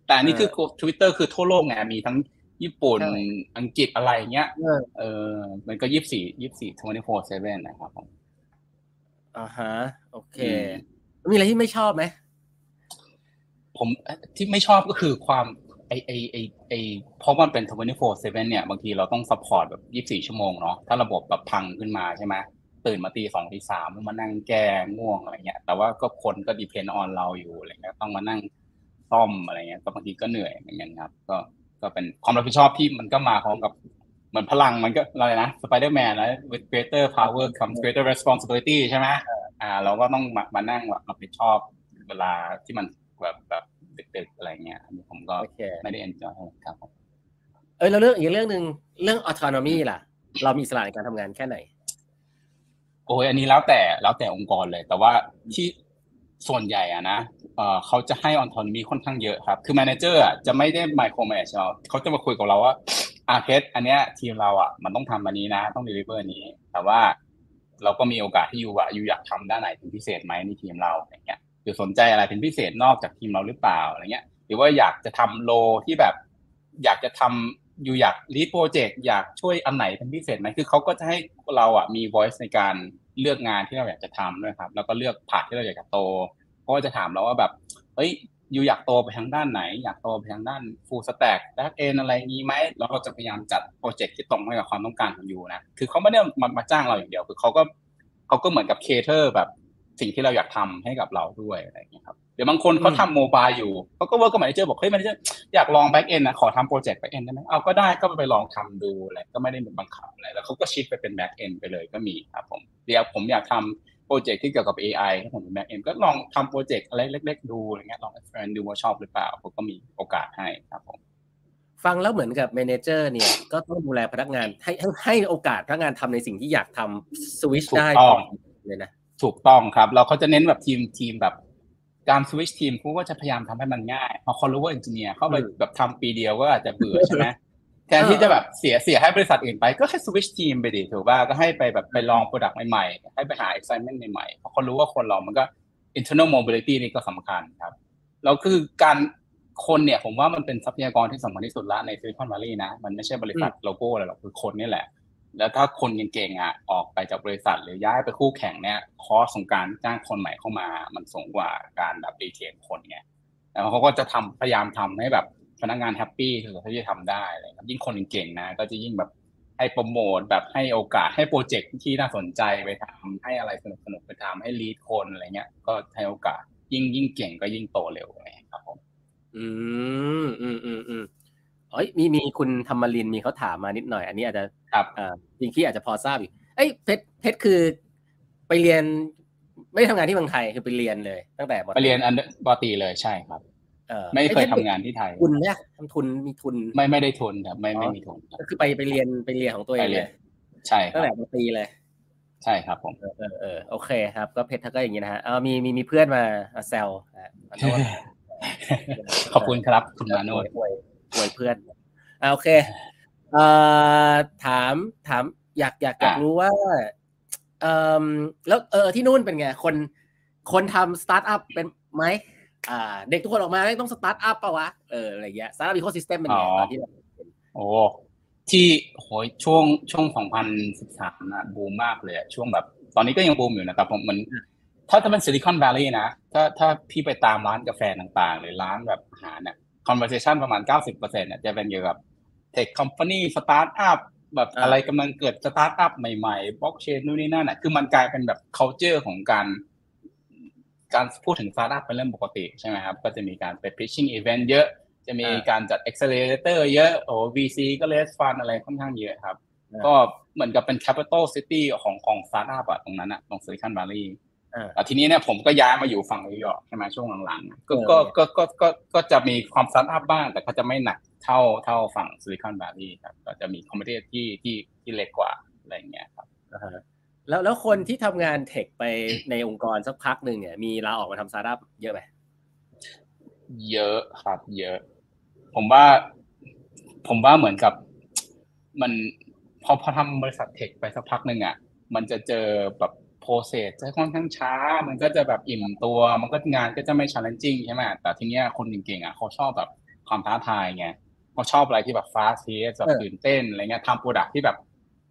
แต่นี่คือ Twitter คือทั่วโลกไงมีทั้งญี่ปุ่นอังกฤษอะไรเงี้ย เออ มันก็ยี่สี่ยี่สี่ twenty-four seven นะครับผม อ่าฮะโอเค มีอะไรที่ไม่ชอบไหมผมที่ไม่ชอบก็คือความไอไอไอไอเพราะมันเป็น 24 7 เนี่ย บางทีเราต้อง support แบบ 24 ชั่วโมงเนาะถ้าระบบแบบพังขึ้นมาใช่ไหมตื่นมาตีสองตีสามมานั่งแก้ง่วงอะไรเงี้ย แต่ว่าก็คนก็ depend on เราอยู่อะไรเงี้ยต้องมานั่งซ่อมอะไรเงี้ยก็บางทีก็เหนื่อยเหมือนกันครับ ก็ก็เป็นความรับผิดชอบที่มันก็มาพร้อมกับ เหมือนพลังมันก็อะไรนะสไปเดอร์แมนนะ with greater power comes greater responsibility ใช่ไหมอ่า เราก็ต้องมามานั่งแบบรับผิดชอบเวลาที่มันแบบแบบดึกๆอะไรเงี้ยอันนี้ผมก็ไม่ได้เอนจอยครับผมเออแล้วเรื่องอีกเรื่องหนึ่งเรื่อง autonomy ล่ะ เรามีอิสระในการทำงานแค่ไหน โอ้ยอันนี้แล้วแต่แล้วแต่องค์กรเลย แต่ว่าที่ส่วนใหญ่อะนะเออเขาจะให้ autonomy ค่อนข้างเยอะครับ คือ manager อะจะไม่ได้ micro manage เราเขาจะมาคุยกับเราว่า อาเพชอันเนี้ยทีมเราอะมันต้องทำอันนี้นะ ต้อง deliver อันนี้ แต่ว่าเราก็มีโอกาสที่อยู่ว่าอยู่อยากทำด้านไหนเป็นพิเศษไหมในทีมเราอย่างเงี้ยอยู่สนใจอะไรเป็นพิเศษนอกจากทีมเราหรือเปล่าอะไรเงี้ย หรือว่าอยากจะทำโลที่แบบ อยากจะทำอยู่อยากลีดโปรเจกต์อยากช่วยอันไหนเป็นพิเศษไหมคือเขาก็จะให้เราอะมี voice ในการเลือกงานที่เราอยากจะทำด้วยครับ แล้วก็เลือก path ที่เราอยากจะโตเพราะว่าจะถามเราว่าแบบเฮ้ย อยู่อยากโตไปทางด้านไหน อยากโตไปทางด้าน full stack back end อะไรงี้ไหมแล้วเราจะพยายามจัดโปรเจกต์ที่ตรงกับความต้องการของ you นะคือเขาไม่ได้มามาจ้างเราอย่างเดียวคือเขาก็เขาก็เหมือนกับ cater แบบสิ่งที่เราอยากทำให้กับเราด้วยอะไรอย่างเงี้ยครับเดี๋ยวบางคนเขาทำ mobile อยู่เขาก็ work กับ manager บอกเฮ้ย manager อยากลอง back end นะขอทำโปรเจกต์ back end ได้ไหมเอาก็ได้ก็ไปลองทำดูอะไรก็ไม่ได้เป็นบังคับอะไรแล้วเขาก็ shift ไปเป็น back end ไปเลยก็มีครับผมเดี๋ยวผมอยากทำโป รเจกต์ที่เกี่ยวกับ AI ถ้าผมเป็น back end ก็ลองทำโปรเจกต์อะไรเล็ก ๆ ดูอะไรเงี้ยลอง train ดูว่าชอบหรือเปล่าเขาก็มีโอกาสให้ครับผมฟังแล้วเหมือนกับ manager เนี่ยก็ต้องดูแลพนักงานให้ให้โอกาสพนักงานทำในสิ่งที่อยากทำสวิชได้เลยนะถูกต้องครับ เราเขาจะเน้นแบบทีมทีมแบบการสวิชทีมเขาก็จะพยายามทำให้มันง่ายพอเขารู้ว่า engineer เข้าไปแบบทำปีเดียวก็อาจจะเบื่อใช่ไหมแทนที่จะแบบเสียเสียให้บริษัทอื่นไปก็ให้สวิชทีมไปดิถูกป่ะก็ให้ไปแบบไปลอง product ใหม่ๆ ให้ไปหา excitement ใหม่ๆ เพราะเขารู้ว่าคนเรามันก็ internal mobility นี่ก็สำคัญครับ แล้วคือการคนเนี่ยผมว่ามันเป็นทรัพยากรที่สำคัญที่สุดละในซิลิคอนวัลลีย์นะ มันไม่ใช่บริษัทโลโก้อะไรหรอกคือคนนี่แหละ แล้วถ้าคนเก่งๆอะออกไปจากบริษัท หรือย้ายไปคู่แข่งเนี่ย cost ของการจ้างคนใหม่เข้ามา มันสูงกว่าการแบบ retain คนไงแล้วเขาก็จะทำพยายามทำให้แบบ พนักงานแฮปปี้คือเขาจะทำได้เลยยิ่งคนเก่งๆนะ ก็จะยิ่งแบบให้โปรโมทแบบให้โอกาสให้โปรเจกต์ที่น่าสนใจไปทำให้อะไรสนุกสนุกไปทำให้ลีดคนอะไรเงี้ย ก็ให้โอกาสยิ่งยิ่งเก่งก็ยิ่งโตเร็วเลยครับผมอืมอืมอืมอืมเอ้ยมีมีคุณธรรมลินมีเขาถามมานิดหน่อย อันนี้อาจจะครับอ่าจริงที่อาจจะพอทราบอยู่เอ้ยเพชรเพชรคือ ไปเรียน ไม่ทำงานที่เมืองไทยคือไปเรียนเลย ตั้งแต่ไปเรียนอันบอตีเลยใช่ครับเออ ไม่เคยทำงานที่ไทยทุนเนี่ยทำทุนมีทุน ไม่ไม่ได้ทุนครับไม่ไม่มีทุนก็คือไปไปเรียนไปเรียนของตัวเองเลยใช่ตั้งแต่ปตีเลย ใช่ครับผมเออเออโอเคครับ ก็เพชรก็อย่างนี้นะฮะเออมีมีมีเพื่อนมาแซวขอบคุณครับคุณมาโนดอวยอวยเพื่อนอ่าโอเคเอ่อถามถามอยากอยากอยากรู้ว่าเอ่อแล้วเออที่นู่นเป็นไงคนคนทำสตาร์ทอัพเป็นไหม อ่าเด็กทุกคนออกมาต้องสตาร์ทอัพปะวะเอออะไรเงี้ยสตาร์ทอัพ ecosystem เป็นไงตอนที่เราโอ้ที่โหยช่วงช่วง2013นะบูมมากเลยช่วงแบบ ตอนนี้ก็ยังบูมอยู่นะครับผมมันถ้าถ้าเป็นซิลิคอนแวลลีย์นะถ้าถ้าพี่ไปตามร้านกาแฟต่างๆ หรือร้านแบบอาหารเนี่ย conversation ประมาณ 90%เนี่ยจะเป็นเกี่ยวกับ tech company startup แบบอะไรกำลังเกิดสตาร์ทอัพใหม่ๆบล็อกเชนนู่นนี่นั่นอะคือมันกลายเป็นแบบ culture ของการ การพูดถึงสตาร์ทอัพเป็นเรื่องปกติใช่ไหมครับ ก็จะมีการไป pitching event เยอะ จะมีการจัด accelerator เยอะ โอ้ VC ก็ raise fund อะไรค่อนข้างเยอะครับ ก็เหมือนกับเป็น capital city ของของสตาร์ทอัพอะตรงนั้นอะตรงซิลิคอนวัลลีย์แต่ทีนี้เนี่ยผมก็ย้ายมาอยู่ฝั่งนิวยอร์กใช่ไหมช่วงหลังๆก็ก็ก็ก็ก็ก็จะมีความสตาร์ทอัพบ้าง แต่ก็จะไม่หนักเท่าเท่าฝั่งซิลิคอนวัลลีย์ครับ ก็จะมี community ที่ที่ที่เล็กกว่าอะไรเงี้ยครับ แล้วแล้วคนที่ทำงาน tech ไปในองค์กรสักพักหนึ่งเนี่ย มีลาออกมาทำสตาร์ทอัพเยอะไหมเยอะครับ เยอะ ผมว่า ผมว่าเหมือนกับ มันพอพอทำบริษัท tech ไปสักพักหนึ่งอะมันจะเจอแบบ process จะค่อนข้างช้า มันก็จะแบบอิ่มตัว มันก็งานก็จะไม่ challenging ใช่ไหมแต่ทีเนี้ยคนเก่งๆอะเขาชอบแบบความท้าทายไงเขาชอบอะไรที่แบบ fast pace แบบตื่นเต้นอะไรเงี้ยทำ product ที่แบบ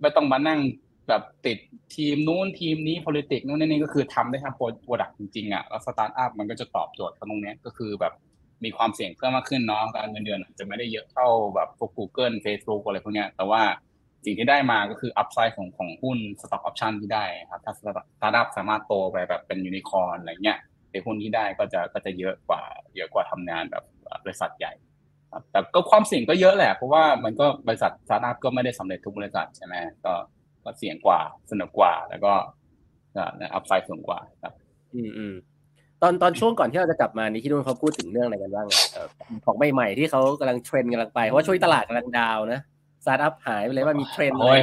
ไม่ต้องมานั่ง แบบติดทีมนู้นทีมนี้ politics นู้นนี่ก็คือทำได้ทำ product จริงๆอะแล้วสตาร์ทอัพมันก็จะตอบโจทย์ตรงนี้ก็คือแบบมีความเสี่ยงเพิ่มมากขึ้นเนาะการเงินเดือนอาจจะไม่ได้เยอะเท่าแบบพวก Google Facebook อะไรพวกเนี้ย แต่ว่าสิ่งที่ได้มาก็คือ upside ของของหุ้น stock option ที่ได้ครับถ้าสตาร์ทอัพสามารถโตไปแบบเป็นยูนิคอร์นอะไรเงี้ยในหุ้นที่ได้ก็จะก็จะเยอะกว่า เยอะกว่าทำงานแบบบริษัทใหญ่ครับแต่ก็ความเสี่ยงก็เยอะแหละเพราะว่ามันก็บริษัทสตาร์ทอัพก็ไม่ได้สำเร็จทุกบริษัทใช่ไหมก็ ก็เสี่ยงกว่าสนุกกว่า แล้วก็ upside สูงกว่าครับ อืมอืมตอนตอนช่วงก่อนที่เราจะกลับมานี่ที่นู่นเขาพูดถึงเรื่องอะไรกันบ้างของใหม่ๆที่เขากำลังเทรนกำลังไปเพราะว่าช่วยตลาดกำลัง down นะสตาร์ทอัพหายไปเลยว่ามีเทรนอะไร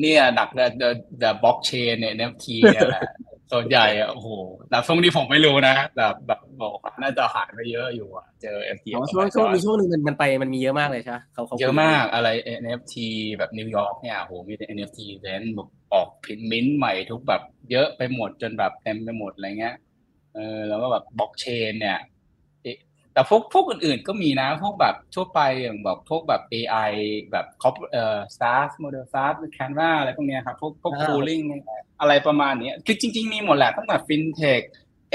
เนี่ยหนักเดอะเดอะบล็อกเชนเนี่ย NFT เนี่ยแหละ ส่วนใหญ่อะโอ้โหแต่ช่วงนี้ผมไม่รู้นะแต่แบบบอกน่าจะหายไปเยอะอยู่อะเจอ NFT ช่วงช่วงมีช่วงหนึ่งมันมันไปมันมีเยอะมากเลยใช่เขาเขาเยอะมากอะไร NFT แบบนิวยอร์กเนี่ยโหมีแต่ NFT เวนแบบออกพิมพ์มิ้นใหม่ทุกแบบเยอะไปหมดจนแบบเต็มไปหมดอะไรเงี้ยเออแล้วก็แบบบล็อกเชนเนี่ย แต่พวกพวกอื่นๆก็มีนะ พวกแบบทั่วไปอย่างแบบพวกแบบ AI แบบคอปเอ่อ SaaS Model SaaS Canva อะไรพวกเนี้ยครับ พวกพวก cooling อะไรประมาณนี้คือจริง ๆ มีหมดแหละตั้งแต่ FinTech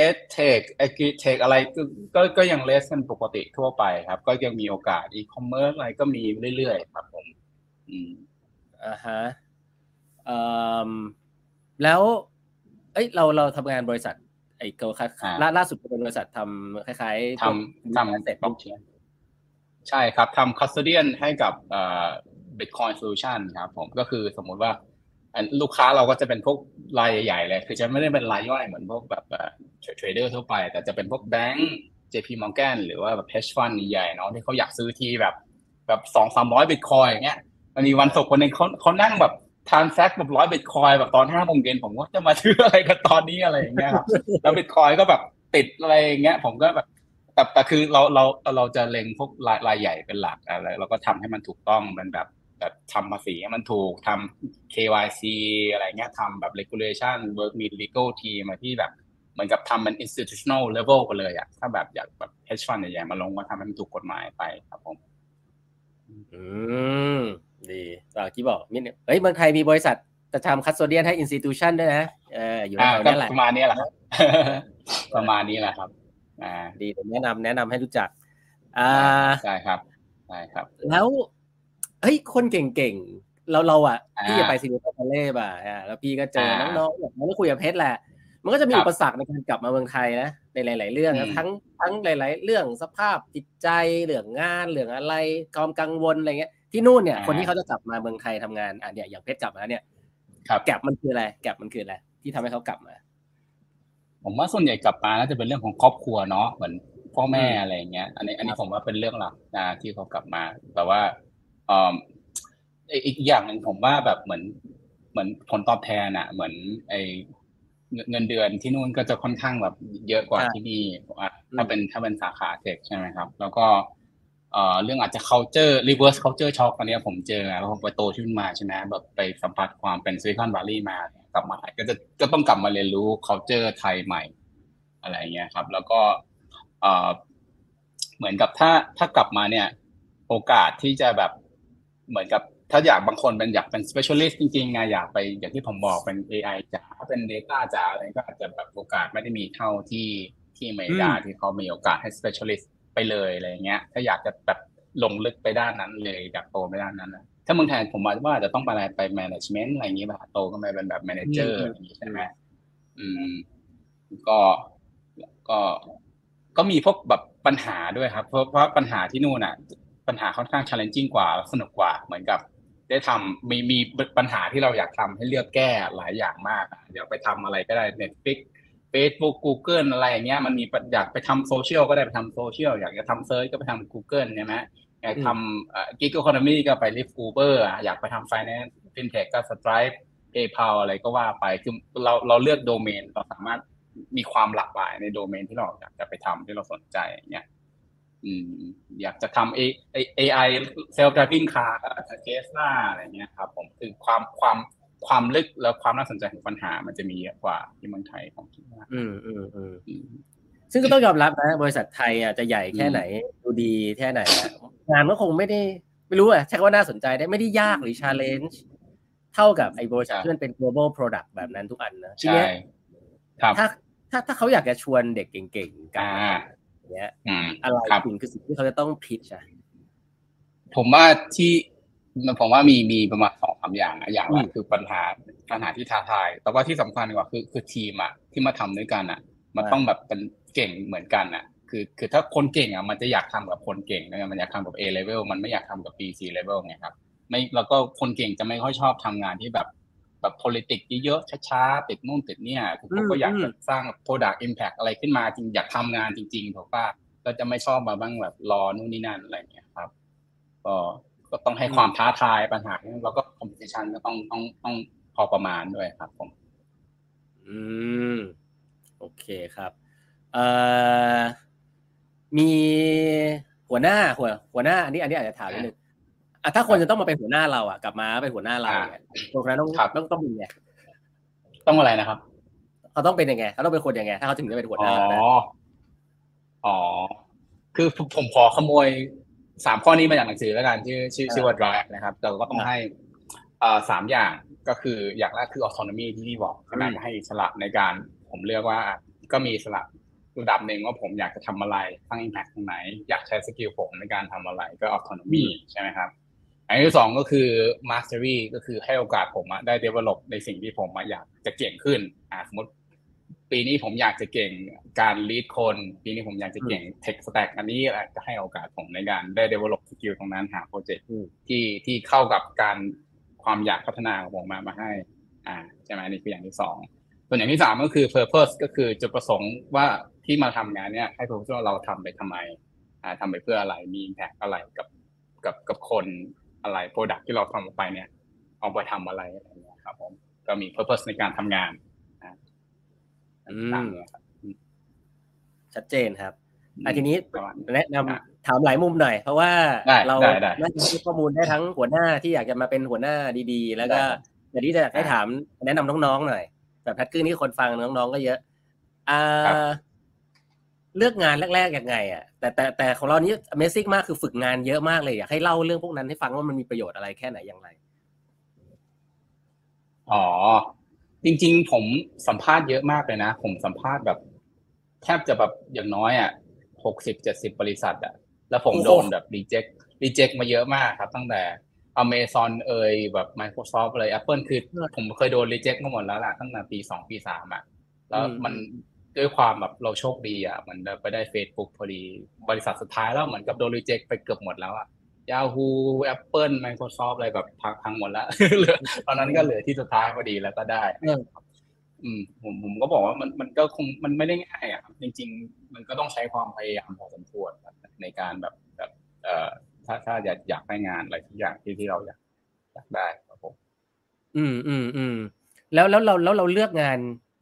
EdTech AgriTech อะไรก็ก็ก็ยังเลสกันปกติทั่วไปครับ ก็ยังมีโอกาส e-commerce อะไรก็มีเรื่อยๆครับผมอืมอ่าฮะเอ่อแล้วเอ้ยเราเราทำงานบริษัท ไอ้เกิลคัสล่าล่าสุดเป็นบริษัททำคล้ายๆทำทำเสร็จบล็อกเชนใช่ครับทำ custodian ให้กับเอ่อ Bitcoin Solution ครับผมก็คือสมมุติว่าลูกค้าเราก็จะเป็นพวกรายใหญ่ๆเลย คือจะไม่ได้เป็นรายย่อยเหมือนพวกแบบเทรดเดอร์ทั่วไป แต่จะเป็นพวกแบงก์ JP Morgan หรือว่าแบบ hedge fund ใหญ่เนาะที่เขาอยากซื้อที่แบบแบบสองสามร้อยบิตคอยน์อย่างเงี้ยมันมีวันศุกร์คนหนึ่งเขาเขานั่งแบบ transact แบบร้อยบิตคอยน์แบบตอนห้าโมงเย็นผมก็จะมาซื้ออะไรกันตอนนี้อะไรอย่างเงี้ยครับแล้วบิตคอยก็แบบติดอะไรอย่างเงี้ย ผมก็แบบแต่แต่คือเราเราเราจะเล็งพวกรายรายใหญ่เป็นหลักอะไรเราก็ทำให้มันถูกต้องเป็นแบบแบบทำภาษีให้มันถูกทำ KYC อะไรเงี้ยทำแบบ regulation work มี legal team มาที่แบบเหมือนกับทำเป็น institutional level กันเลยอะถ้าแบบอยากแบบ hedge fund ใหญ่ๆมาลงก็ทำให้มันถูกกฎหมายไปครับผม อืม ดีตากี้บอกมิดเฮ้ยเมืองไทยมีบริษัทจะทำ custodian ให้ institution ด้วยนะเอออยู่แถวนี้แหละประมาณนี้แหละครับประมาณนี้แหละครับอ่าดีแนะนำแนะนำให้รู้จัก อ่าใช่ครับใช่ครับ แล้วเฮ้ยคนเก่งๆเราเราอะพี่จะไปซิลิคอนวัลเลย์ป่ะแล้วพี่ก็เจอน้องๆแบบมาคุยกับเพชรแหละ มันก็จะมีอุปสรรคในการกลับมาเมืองไทยนะในหลาย ๆ เรื่องทั้งทั้งหลาย ๆ เรื่องสภาพจิตใจเรื่องงานเรื่องอะไรความกังวลอะไรเงี้ย ที่นู่นเนี่ย คนที่เขาจะกลับมาเมืองไทยทำงานอะเนี่ยอย่างเพชรกลับมาเนี่ยแกลบมันคืออะไรแกลบมันคืออะไรที่ทำให้เขากลับมา ผมว่าส่วนใหญ่กลับมาน่าจะเป็นเรื่องของครอบครัวเนาะเหมือนพ่อแม่อะไรเงี้ย อันนี้อันนี้ผมว่าเป็นเรื่องหลักนะที่เขากลับมาแต่ว่าออีกอย่างหนึ่งผมว่าแบบเหมือนเหมือนผลตอบแทนอะเหมือนไอเงินเดือนที่นู่นก็จะค่อนข้างแบบเยอะกว่าที่นี่ถ้าเป็นถ้าเป็นสาขาเทคใช่ไหมครับ แล้วก็ เรื่องอาจจะ culture reverse culture shock ตอนนี้ผมเจอแล้วผมไปโตขึ้นมาใช่ไหมแบบไปสัมผัสความเป็นซิลิคอนวัลลีย์มากลับมาก็จะก็ต้องกลับมาเรียนรู้ culture ไทยใหม่ อะไรเงี้ยครับ แล้วก็เหมือนกับถ้าถ้ากลับมาเนี่ย โอกาสที่จะแบบเหมือนกับถ้าอยากบางคนเป็นอยากเป็น specialist จริงๆไงอยากไปอย่างที่ผมบอกเป็น AI จ๋าเป็น data จ๋าอะไรก็อาจจะแบบโอกาสไม่ได้มีเท่าที่ที่อเมริกาที่เขามีโอกาสให้ specialist ไปเลยอะไรเงี้ย ถ้าอยากจะแบบลงลึกไปด้านนั้นเลยอยากโตไปด้านนั้นนะถ้าเมืองไทยผมว่าจะต้องไปอะไรไป management อะไรอย่างเงี้ยแบบโตก็ไปเป็นแบบ manager อย่างงี้ใช่ไหมอืม ก็ก็ก็มีพวกแบบปัญหาด้วยครับ เพราะเพราะปัญหาที่นู่นอะ ปัญหาค่อนข้าง challenging กว่าสนุกกว่า เหมือนกับได้ทำมีมีปัญหาที่เราอยากทำให้เลือกแก้หลายอย่างมากเดี๋ยวไปทำอะไรก็ได้ Netflix Facebook Google อะไรอย่างเงี้ยมันมีอยากไปทำโซเชียลก็ได้ไปทำโซเชียลอยากจะทำ search ก็ไปทำ Google ใช่ไหมอยากทำ gig economy ก็ไป Lyft Uber อยากไปทำไฟแนนซ์ฟินเทคก็สไตร์ PayPal อะไรก็ว่าไปคือเราเราเลือกโดเมนเราสามารถมีความหลากหลายในโดเมนที่เราอยากจะไปทำที่เราสนใจอย่างเงี้ยอยากจะทำ AI self driving car Tesla อะไรเงี้ยครับผมคือความความ ความลึกและความน่าสนใจของปัญหามันจะมีเยอะกว่าที่เมืองไทยของคิดว่าอืมอืมอืมซึ่งก็ต้องยอมรับนะบริษัทไทยอะจะใหญ่แค่ไหน ดูดีแค่ไหน งานก็คงไม่ได้ไม่รู้อะใช่ว่าน่าสนใจได้ไม่ได้ยากหรือ challenge เท่ากับไอ้บริษัทที่มันเป็น global product แบบนั้นทุกอันนะทีเนี้ยถ้าถ้าถ้าเขาอยากจะชวนเด็กเก่งๆกันเนี้ยอะไรสิ่งคือสิ่งที่เขาจะต้องพิชอะผมว่าที่ ผมว่ามีมีประมาณสองสาอย่างนะอย่างแรกคือปัญหาปัญหาที่ท้าทาย แต่ว่าที่สำคัญกว่าคือคือทีมอะที่มาทำด้วยกันอะ มันต้องแบบเป็นเก่งเหมือนกันอะ คือคือถ้าคนเก่งอะมันจะอยากทำกับคนเก่งนะมันอยากทำกับ A level มันไม่อยากทำกับ B C level ไงครับไม่แล้วก็คนเก่งจะไม่ค่อยชอบทำงานที่แบบแบบ politics เยอะๆช้าๆติดนู่นติดเนี่ยคือผมก็อยากจะสร้าง product impact อะไรขึ้นมาจริงอยากทำงานจริงๆถูกป่ะก็จะไม่ชอบมาบ้างแบบรอนู่นนี่นั่นอะไรเงี้ยครับ ก็ ก็ต้องให้ความท้าทายปัญหาแล้วก็คอมเพลชันก็ต้องต้องต้องพอประมาณด้วยครับผม อืม โอเคครับ เอ่อ มีหัวหน้าหัว หัวหน้า อันนี้ อันนี้อาจจะถามนิดนึงอะถ้าคนจะต้องมาเป็นหัวหน้าเราอะกลับมาเป็นหัวหน้าเราเนี่ยตรงนั้นต้องต้องต้องมีไงต้องอะไรนะครับ เขาต้องเป็นยังไงเขาต้องเป็นคนยังไง ถ้าเขาถึงจะเป็นหัวหน้าอ๋ออ๋อคือผมขอขโมย สามข้อนี้มาจากหนังสือแล้วกันชื่อชื่อชื่อว่า drive นะครับแต่ก็ต้องให้อ่าสามอย่างก็คืออย่างแรกคือ autonomy ที่พี่บอกใช่ไหมให้อิสระในการผมเลือกว่าก็มีอิสระระดับหนึ่งว่าผมอยากจะทำอะไรสร้าง impact ตรงไหน อยากใช้สกิลผมในการทำอะไรก็ autonomy ใช่ไหมครับอันที่สองก็คือ mastery ก็คือให้โอกาสผมได้ develop ในสิ่งที่ผมอยากจะเก่งขึ้นอ่าสมมติ ปีนี้ผมอยากจะเก่งการ lead คน ปีนี้ผมอยากจะเก่ง tech stack อันนี้จะให้โอกาสผมในการได้ develop สกิลตรงนั้นหาโปรเจกต์ที่ที่เข้ากับการความอยากพัฒนาของผมมามาให้ อ่าใช่ไหมนี่คืออย่างที่สองส่วนอย่างที่สามก็คือ purpose ก็คือจุดประสงค์ว่าที่มาทำงานเนี้ยให้ผมว่าเราทำไปทำไม อ่าทำไปเพื่ออะไรมี impact อะไรกับกับกับคนอะไร product ที่เราทำออกไปเนี่ยเอาไปทำอะไรอะไรเงี้ยครับผมก็มี purpose ในการทำงาน ชัดเจนครับอันทีนี้แนะนำถามหลายมุมหน่อย เพราะว่าเราน่าจะให้ข้อมูลได้ทั้งหัวหน้าที่อยากจะมาเป็นหัวหน้าดีๆ แล้วก็อย่างที่จะอยากให้ถามแนะนำน้องๆหน่อยแบบแพทกื้นนี่คนฟังน้องๆก็เยอะอ่าเลือกงานแรกๆยังไงอะแต่แต่แต่ของเรานี้ Amazing มากคือฝึกงานเยอะมากเลยอยากให้เล่าเรื่องพวกนั้นให้ฟังว่ามันมีประโยชน์อะไรแค่ไหนอย่างไร อ๋อ จริง ๆ ผมสัมภาษณ์เยอะมากเลยนะ ผมสัมภาษณ์แบบ แทบจะแบบอย่างน้อยอะหกสิบเจ็ดสิบบริษัทอะแล้วผมโดนแบบรีเจ็ครีเจ็คมาเยอะมากครับ ตั้งแต่อเมซอนเอ่ยแบบ Microsoft เลย Apple คือผมเคยโดนรีเจ็คมาหมดแล้วล่ะตั้งแต่ปีสองปีสามอะแล้วมันด้วยความแบบเราโชคดีอะมันไปได้ Facebook พอดีบริษัทสุดท้ายแล้วเหมือนกับโดนรีเจ็คไปเกือบหมดแล้วอะ Yahoo Apple Microsoft อะไรแบบพังพังหมดแล้วตอนนั้นก็เหลือที่สุดท้ายพอดีแล้วก็ได้อืมผมผมก็บอกว่ามันมันก็คงมันไม่ได้ง่ายอะจริง ๆ มันก็ต้องใช้ความพยายามพอสมควรในการแบบแบบเอ่อถ้าถ้าอยากอยากได้งานอะไรทุกอย่างที่ที่เราอยากอยากได้ครับผมอืมอืมอืมแล้วแล้วเราแล้วเราเลือกงาน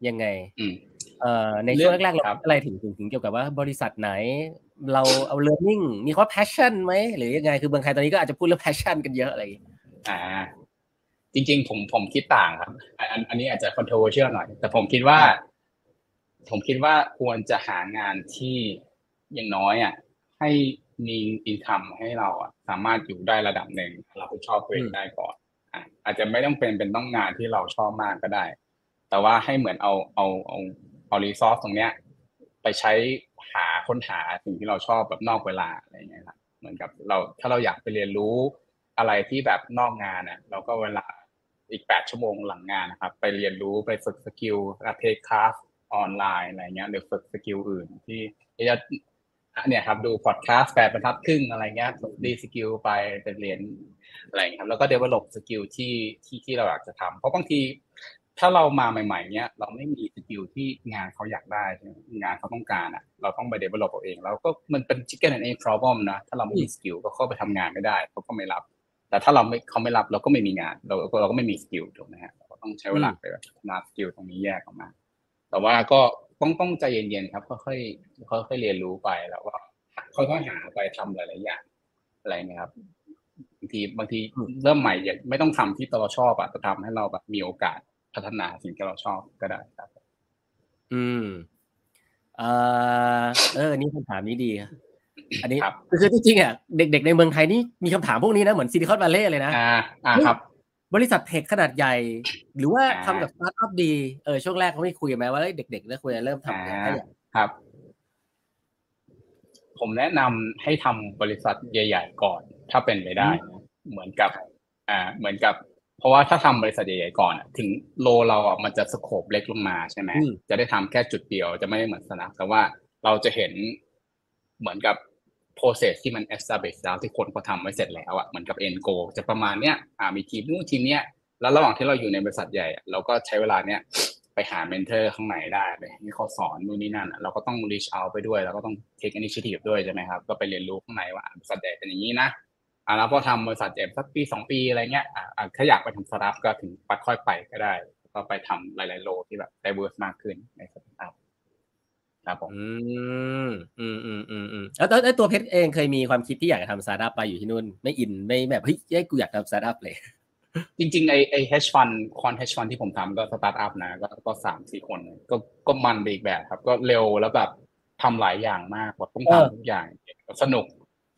ยังไง อืมเอ่อในช่วงแรกๆเราอะไรถึงถึงถึงเกี่ยวกับว่าบริษัทไหน เราเอา learning มีความ passion ไหมหรือยังไงคือเมืองไทยตอนนี้ก็อาจจะพูดเรื่อง passion กันเยอะอะไรอ่า จริง ๆ ผมผมคิดต่างครับ อันอันนี้อาจจะ controversial หน่อย แต่ผมคิดว่า ผมคิดว่าควรจะหางานที่อย่างน้อยอะให้มีอินคัมให้เราอะสามารถอยู่ได้ระดับหนึ่งเราชอบตัวเองได้ก่อนอะอาจจะไม่ต้องเป็นเป็นต้องงานที่เราชอบมากก็ได้ แต่ว่าให้เหมือนเอาเอาเอาเอา resource ตรงเนี้ย ไปใช้ หาค้นหาสิ่งที่เราชอบแบบนอกเวลาอะไรอย่างเงี้ยครับเหมือนกับเราถ้าเราอยากไปเรียนรู้อะไรที่แบบนอกงานอะเราก็เวลาอีกแปดชั่วโมงหลังงานนะครับ ไปเรียนรู้ไปฝึกสกิล take class ออนไลน์อะไรเงี้ยหรือฝึกสกิลอื่น ที่จะเนี่ยครับดูพอดแคสต์แปดบรรทัดครึ่งอะไรเงี้ยดีสกิลไปไปเรียนอะไรเงี้ยครับแล้วก็ develop สกิลที่ที่ที่เราอยากจะทำเพราะบางที ถ้าเรามาใหม่ ๆเนี้ยเราไม่มีสกิลที่งานเขาอยากได้งานเขาต้องการอะ เราต้องไป develop เอาเองแล้วก็มันเป็น chicken and egg problem นะถ้าเราไม่มีสกิลก็เข้าไปทำงานไม่ได้เขาก็ไม่รับ แต่ถ้าเราไม่เขาไม่รับเราก็ไม่มีงาน เราเราก็ไม่มีสกิลถูกไหมฮะเราก็ต้องใช้เวลาไปพัฒนาสกิลตรงนี้แยกออกมา แต่ว่าก็ต้องต้องใจเย็นๆครับค่อยๆค่อยๆเรียนรู้ไปแล้วก็ค่อยๆหาไปทำหลายๆอย่างอะไรนะครับบางทีบางทีเริ่มใหม่อย่าไม่ต้องทำที่เราชอบอะแต่ทำให้เราแบบมีโอกาส พัฒนาสิ่งที่เราชอบก็ได้ครับ อืมเออเออนี่คำถามนี้ดีอันนี้ครับคือจริงๆอะเด็กๆในเมืองไทยนี่มีคำถามพวกนี้นะเหมือนซิลิคอนวัลเลย์เลยนะอ่าอ่าครับ บริษัทเทคขนาดใหญ่ หรือว่าอ่าทำกับสตาร์ทอัพดีเออช่วงแรกเขาไม่คุยกันไหมว่าเอ้ยเด็กๆเริ่มคุยกันเริ่มทำเนี่ยอ่าถ้าอยากครับ ผมแนะนำให้ทำบริษัทใหญ่ ๆ ก่อน ถ้าเป็นไปได้นะเหมือนกับ อ่า เหมือนกับ เพราะว่าถ้าทำบริษัทใหญ่ๆก่อนอะถึงโลเราอะมันจะสโคปเล็กลงมาใช่ไหมจะได้ทำแค่จุดเดียวจะไม่ได้เหมือนสนับแต่ว่าเราจะเห็นเหมือนกับ process ที่มัน establish แล้วที่คนเขาทำไว้เสร็จแล้วอะเหมือนกับ end goal จะประมาณเนี้ยอ่ามีทีมนู้นทีมเนี้ยแล้วระหว่างที่เราอยู่ในบริษัทใหญ่อะเราก็ใช้เวลาเนี้ยไปหา mentor ข้างในได้ไปให้เขาสอนนู่นนี่นั่นอะเราก็ต้อง reach out ไปด้วย แล้วก็ต้อง take initiative ด้วยใช่ไหมครับ ก็ไปเรียนรู้ข้างในว่าอะบริษัทใหญ่เป็นอย่างนี้นะ อ่าแล้วพอทำบริษัทใหญ่สักปีสองปีอะไรเงี้ยอ่าอ่าถ้าอยากไปทำสตาร์ทอัพก็ถึงปัดค่อยไปก็ได้ ก็ไปทำหลาย ๆ role ที่แบบ diverse มากขึ้นในสตาร์ทครับผมอืมอืมอืมอืมอืมแล้วแล้วแล้วตัวเพชรเองเคยมีความคิดที่อยากจะทำสตาร์ทอัพไปอยู่ที่นู่น ไม่อินไม่แบบเฮ้ยเอ้ยกูอยากทำสตาร์ทอัพเลย จริงๆไอไอ hedge fund คอน hedge fund ที่ผมทำก็สตาร์ทอัพนะ ก็ก็สามสี่คนก็ก็มันไปอีกแบบครับ ก็เร็วแล้วแบบทำหลายอย่างมากแบบต้องเออทำทุกอย่างสนุก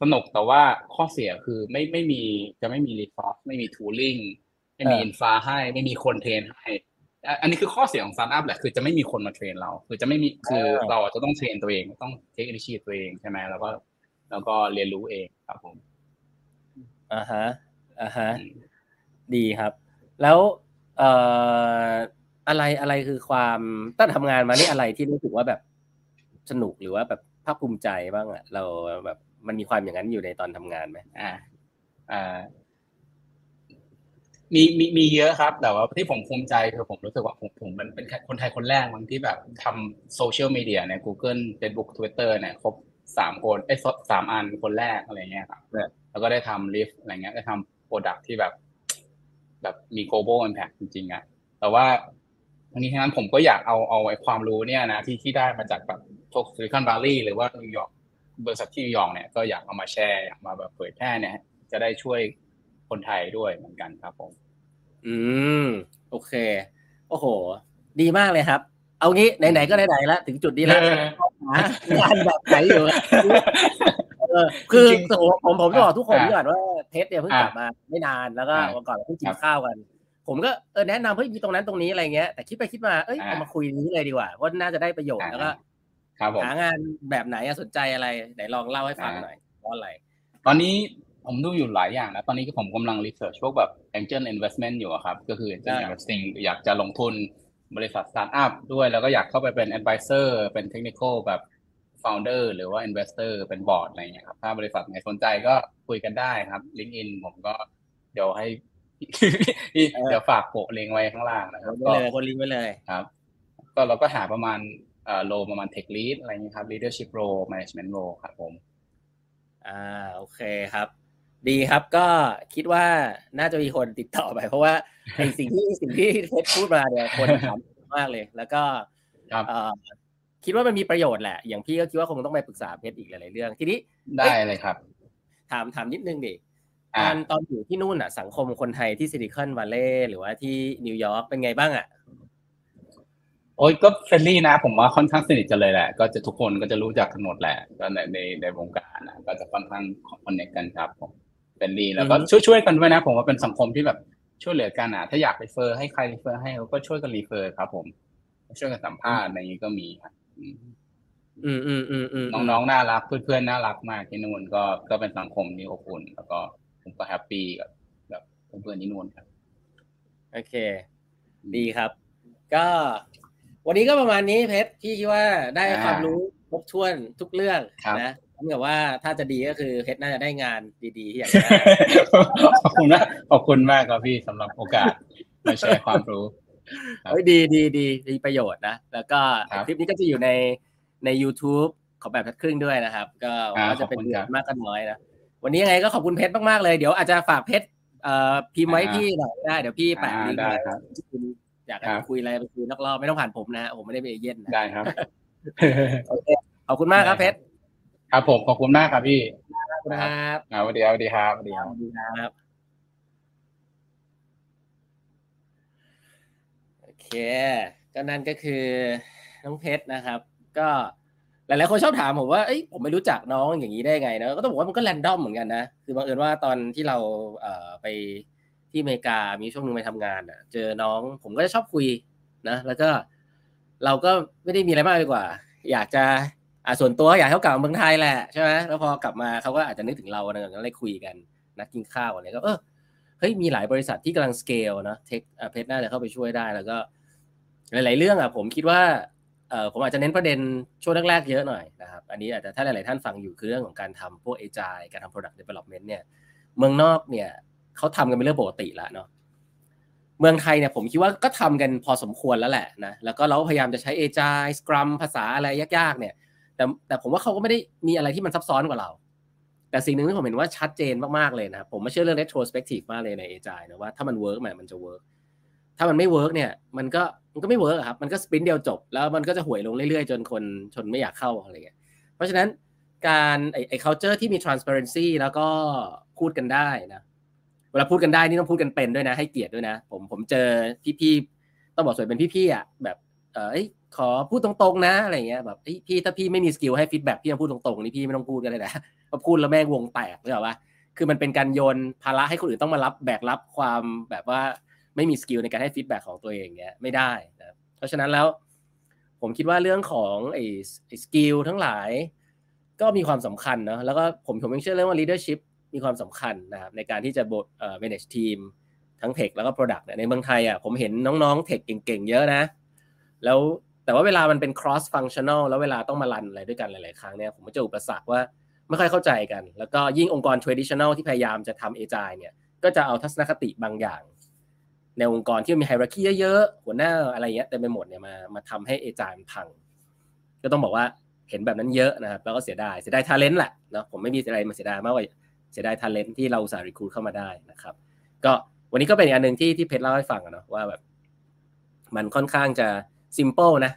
สนุกแต่ว่าข้อเสียคือไม่ไม่มีจะไม่มี resource ไม่มี tooling ไม่มี infra ให้ ไม่มีคน train ให้อะอันนี้คือข้อเสียของสตาร์ทอัพแหละคือจะไม่มีคนมา train เรา คือจะไม่มีคือเราจะต้องเทรนตัวเอง ต้องเทค i ิ i ตัวเองใช่ไหมแล้วก็ แล้วก็เรียนรู้เองครับผมอ่าฮะอ่าฮะดีครับ แล้วเอ่ออะไรอะไรคือความตั้งทำงานมานี่อะไรที่รู้สึกว่าแบบสนุกหรือว่าแบบภาคภูมิใจบ้างอะเราแบบ มันมีความอย่างนั้นอยู่ในตอนทำงานไหมอ่าอ่ามีมีมีเยอะครับ แต่ว่าที่ผมภูมิใจคือผมรู้สึกว่าผมผมเป็นเป็นคนไทยคนแรกบางที่แบบทำโซเชียลมีเดียใน Google Facebook Twitter เนี่ยครบสามคนไอ้สามอันคนแรกอะไรเงี้ยครับแล้วก็ได้ทำ Lyft อะไรเงี้ยได้ทำ product ที่แบบ แบบมี global impact จริงๆอะแต่ว่าทั้งนี้ทั้งนั้นผมก็อยากเอาเอาไอ้ความรู้เนี่ยนะที่ที่ได้มาจากแบบพวกซิลิคอน v ล l ี y หรือว่านิวยอร์ก บริษัทที่นิวยอร์กเนี่ยก็อยากเอามาแชร์อยากมาแบบเผยแพร่เนี่ย จะได้ช่วยคนไทยด้วยเหมือนกันครับผม อืม โอเค โอ้โห ดีมากเลยครับ เอางี้ไหนๆก็ไหนๆแล้วถึงจุดนี้แล้วหางานแบบไหนอยู่เออคือจริงๆผมผมผมจะบอกทุกคนอ่าก่อนว่าเทสเนี่ยเพิ่งอ่ากลับมาไม่นานแล้วก็อ่าวันก่อนเราเพิ่งกิครันบข้าวกัน ผมก็เออแนะนำเฮ้ยมีตรงนั้นตรงนี้อะไรเงี้ยแต่คิดไปคิดมาเอ้ยอ่าเอามาคุยนี้เลยดีกว่าเพราะน่าจะได้ประโยชน์อ่าแล้วก็ครับผม หางานแบบไหนอะสนใจอะไรไหนลองเล่าให้ฟังอ่าหน่อยเพราะอะไร ตอนนี้ผมดูอยู่หลายอย่างนะ ตอนนี้ก็ผมกำลังรีเสิร์ชพวกแบบ angel investment อยู่อะครับ ก็คือ angel อ่า investing อยากจะลงทุนบริษัทสตาร์ทอัพด้วยแล้วก็อยากเข้าไปเป็น advisor เป็น technical แบบ founder หรือว่า investor เป็นบอร์ดอะไรเงี้ยครับ ถ้าบริษัทไหนสนใจก็คุยกันได้ครับ LinkedIn ผมก็เดี๋ยวให้เดี๋ยวฝากโปะลิงก์ไว้ข้างล่างนะครับคนไว้เลยคนลิงก์ไว้เลยครับ ก็เราก็หาประมาณเอ่อ โลประมาณ tech lead อะไรเงี้ยครับ leadership role management role ครับผม อ่าโอเคครับ ดีครับก็คิดว่าน่าจะมีคนติดต่อไป เพราะว่าไอสิ่งที่สิ่งที่เพชรพูดมาเนี่ยคนถามมากเลย แล้วก็ครับเอ่อคิดว่ามันมีประโยชน์แหละ อย่างพี่ก็คิดว่าคงต้องไปปรึกษาเพชรอีกหลายๆเรื่อง ทีนี้ได้เลยครับ ถามถามนิดนึงดิตอ่าอนตอนอยู่ที่นู่นอะ สังคมคนไทยที่ Silicon Valley หรือว่าที่นิวยอร์กเป็นไงบ้างอะ โอ้ยก็ friendly นะ ผมว่าค่อนข้างสนิทกันเลยแหละ ก็จะทุกคนก็จะรู้จักกันหมดแหละก็ในในในวงการนะก็จะค่อนข้างconnect กันครับผม friendly แล้วก็ช่วยช่วยกันด้วยนะ ผมว่าเป็นสังคมที่แบบช่วยเหลือกันอะถ้าอยาก refer ให้ใคร refer ให้เขาก็ช่วยกัน refer ครับผม ช่วยกันสัมภาษณ์อะไรอย่างนี้ก็มีครับอืมอืมอืมอืมน้องๆน่ารักเพื่อนๆน่ารักมากที่นู่นก็ก็เป็นสังคมที่อบอุ่นแล้วก็ผมก็แฮปปี้กับแบบเพื่อนๆที่นู่นครับ โอเค ดีครับ ก็ วันนี้ก็ประมาณนี้เพชรพี่คิดว่าได้ความรู้ครบถ้วนทุกเรื่องนะเหมือนว่าถ้าจะดีก็คือเพชรน่าจะได้งานดีๆที่อยากได้ขอบคุณนะขอบคุณมากครับพี่สำหรับโอกาสมาแชร์ความรู้เฮ้ยดีดีดีมีประโยชน์นะ แล้วก็คลิปนี้ก็จะอยู่ในใน YouTube ของแบบทัดครึ่งด้วยนะครับ ก็ว่าจะเป็นประโยชน์มากก็น้อยนะวันนี้ยังไงก็ขอบคุณเพชรมากๆเลยเดี๋ยวอาจจะฝากเพชรเอ่อพิมพ์ไว้พี่หน่อยได้เดี๋ยวพี่แปะลิงก์ไว้คุณ อยากคุยอะไรไปคุยนอกรอบไม่ต้องผ่านผมนะผมไม่ได้เป็นเอเย่นนะได้ครับโอเคขอบคุณมากครับเพชรครับผมขอบคุณมากครับพี่ครับสวัสดีครับสวัสดีครับสวัสดีครับสวัสดีครับโอเค ก็นั่นก็คือน้องเพชรนะครับ ก็หลายๆคนชอบถามผมว่าเอ้ยผมไม่รู้จักน้องอย่างนี้ได้ไงนะก็ต้องบอกว่ามันก็แรนดอมเหมือนกันนะ คือบังเอิญว่าตอนที่เราเอ่อไป ที่อเมริกามีช่วงนึงไปทำงานอะ เจอน้องผมก็จะชอบคุยนะแล้วก็เราก็ไม่ได้มีอะไรมากดีกว่า อยากจะอ่าส่วนตัวอยากให้เขากลับมาเมืองไทยแหละใช่ไหมแล้วพอกลับมาเขาก็อาจจะนึกถึงเราอะไรก็เลยคุยกันนัดกินข้าวอะไรก็เออเฮ้ยมีหลายบริษัทที่กำลังสเกลนะเทคเพชรน่าจะเข้าไปช่วยได้ แล้วก็ หลาย ๆ เรื่องอะผมคิดว่าเออผมอาจจะเน้นประเด็นช่วงแรก ๆ เยอะหน่อยนะครับ อันนี้อาจจะถ้าหลาย ๆ ท่านฟังอยู่คือเรื่องของการทำพวก AI การทำ product development เนี่ย เมืองนอกเนี่ย เขาทำกันเป็นเรื่องปกติแล้วเนาะเมืองไทยเนี่ยผมคิดว่าก็ทำกันพอสมควรแล้วแหละนะแล้วก็เราพยายามจะใช้ Agile Scrum ภาษาอะไรยากๆ เนี่ย แต่แต่ผมว่าเขาก็ไม่ได้มีอะไรที่มันซับซ้อนกว่าเรา แต่สิ่งหนึ่งที่ผมเห็นว่าชัดเจนมากๆเลยนะผมไม่เชื่อเรื่อง retrospective มากเลยใน AI นะว่าถ้ามัน work มันมันจะ work ถ้ามันไม่ work เนี่ยมันก็มันก็ไม่ work ครับมันก็ sprint เดียวจบ แล้วมันก็จะห่วยลงเรื่อยๆ จนคนชนไม่อยากเข้าอะไรเงี้ยเพราะฉะนั้นการไอ้ culture ที่มี transparency แล้วก็พูดกันได้นะ แล้วพูดกันได้นี่ต้องพูดกันเป็นด้วยนะให้เกียรติด้วยนะ ผมผมเจอพี่ๆต้องบอกส่วนใหญ่เป็นพี่ๆอะแบบเออขอพูดตรงๆนะอะไรเงี้ยแบบพี่ถ้าพี่ไม่มี skill ให้ feedback พี่ต้องพูดตรงๆนี่พี่ไม่ต้องพูดกันเลยนะพอพูดแล้วแม่งวงแตกเลยหรอวะคือมันเป็นการโยนภาระให้คนอื่นต้องมารับแบกรับความแบบว่าไม่มี skill ในการให้ feedback ของตัวเองเนี้ยไม่ได้นะเพราะฉะนั้นแล้ว ผมคิดว่าเรื่องของไอ้สกิลทั้งหลาย ก็มีความสำคัญเนาะแล้วก็ผมผมยังเชื่อเรื่องว่า leadership มีความสำคัญนะครับในการที่จะบทเอ่อ manage team ทั้งเทคแล้วก็ product เนี่ยในเมืองไทยอะผมเห็นน้องๆเทคเก่งๆ เยอะนะ แล้วแต่ว่าเวลามันเป็น cross functional แล้วเวลาต้องมารันอะไรด้วยกันหลายๆ ครั้งเนี่ยผมก็เจออุปสรรคว่าไม่ค่อยเข้าใจกัน แล้วก็ยิ่งองค์กร traditional ที่พยายามจะทำ agile เนี่ยก็จะเอาทัศนคติบางอย่าง ในองค์กรที่มี hierarchy เยอะๆหัวหน้าอะไรเงี้ยเต็มไปหมดเนี่ยมามาทำให้ Agile มันพัง ก็ต้องบอกว่าเห็นแบบนั้นเยอะนะครับแล้วก็เสียดายเสียดาย talent แหละเนาะผมไม่มีอะไรมาเสียดายมากกว่า เสียดาย talent ที่เราอุตส่าห์ recruit เข้ามาได้นะครับ ก็วันนี้ก็เป็นอีกอันหนึ่งที่ที่เพชรเล่าให้ฟังเนาะว่าแบบ มันค่อนข้างจะ simple นะ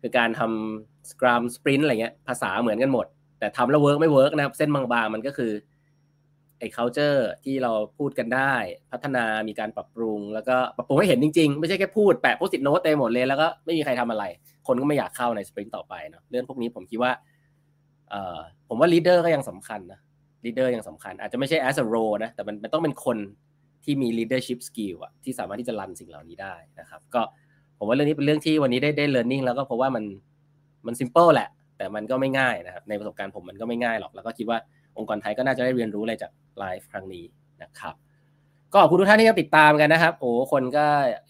คือการทำ Scrum sprint อะไรเงี้ยภาษาเหมือนกันหมด แต่ทำแล้ว work ไม่ work นะครับเส้นบางๆมันก็คือไอ้ culture ที่เราพูดกันได้ พัฒนามีการปรับปรุง แล้วก็ปรับปรุงให้เห็นจริงๆ ไม่ใช่แค่พูดแปะ Post-it note เต็มหมดเลยแล้วก็ไม่มีใครทำอะไร คนก็ไม่อยากเข้าใน sprint ต่อไปเนาะเรื่องพวกนี้ผมคิดว่าเอ่อผมว่า leader ก็ยังสำคัญนะ leader ยังสำคัญ อาจจะไม่ใช่ as a role นะ แต่มันมันต้องเป็นคนที่มี leadership skill อะที่สามารถที่จะ run สิ่งเหล่านี้ได้นะครับ ก็ผมว่าเรื่องนี้เป็นเรื่องที่วันนี้ได้ได้ learning แล้วก็เพราะว่ามันมัน simple แหละ แต่มันก็ไม่ง่ายนะครับ ในประสบการณ์ผมมันก็ไม่ง่ายหรอก แล้วก็คิดว่าองค์กรไทยก็น่าจะได้เรียนรู้อะไรจากไลฟ์ครั้งนี้นะครับ ก็ขอบคุณทุกท่านที่ติดตามกันนะครับ โอ้คนก็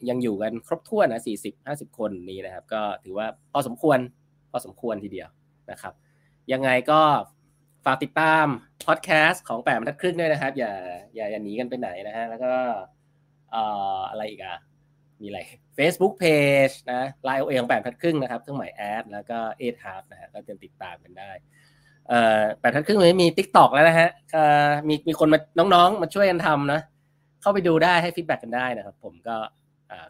ยังอยู่กันครบถ้วนนะสี่สิบห้าสิบคนนี้นะครับ ก็ถือว่าพอสมควรพอสมควรทีเดียวนะครับ ยังไงก็ ฝากติดตามพอดแคสต์ของแปดบรรทัดครึ่งด้วยนะครับ อย่าอย่าอย่าหนีกันไปไหนนะฮะแล้วก็เอ่ออะไรอีกอะมีอะไร Facebook Page นะ LINE OA ของแปดบรรทัดครึ่งนะครับเครื่องหมาย at แล้วก็ eight half นะฮะก็เตรียมติดตามกันได้เอ่อแปดบรรทัดครึ่งเลยมี TikTok แล้วนะฮะมีมีคนมาน้องๆ มาช่วยกันทำนะ เข้าไปดูได้ให้ feedback กันได้นะครับ ผมก็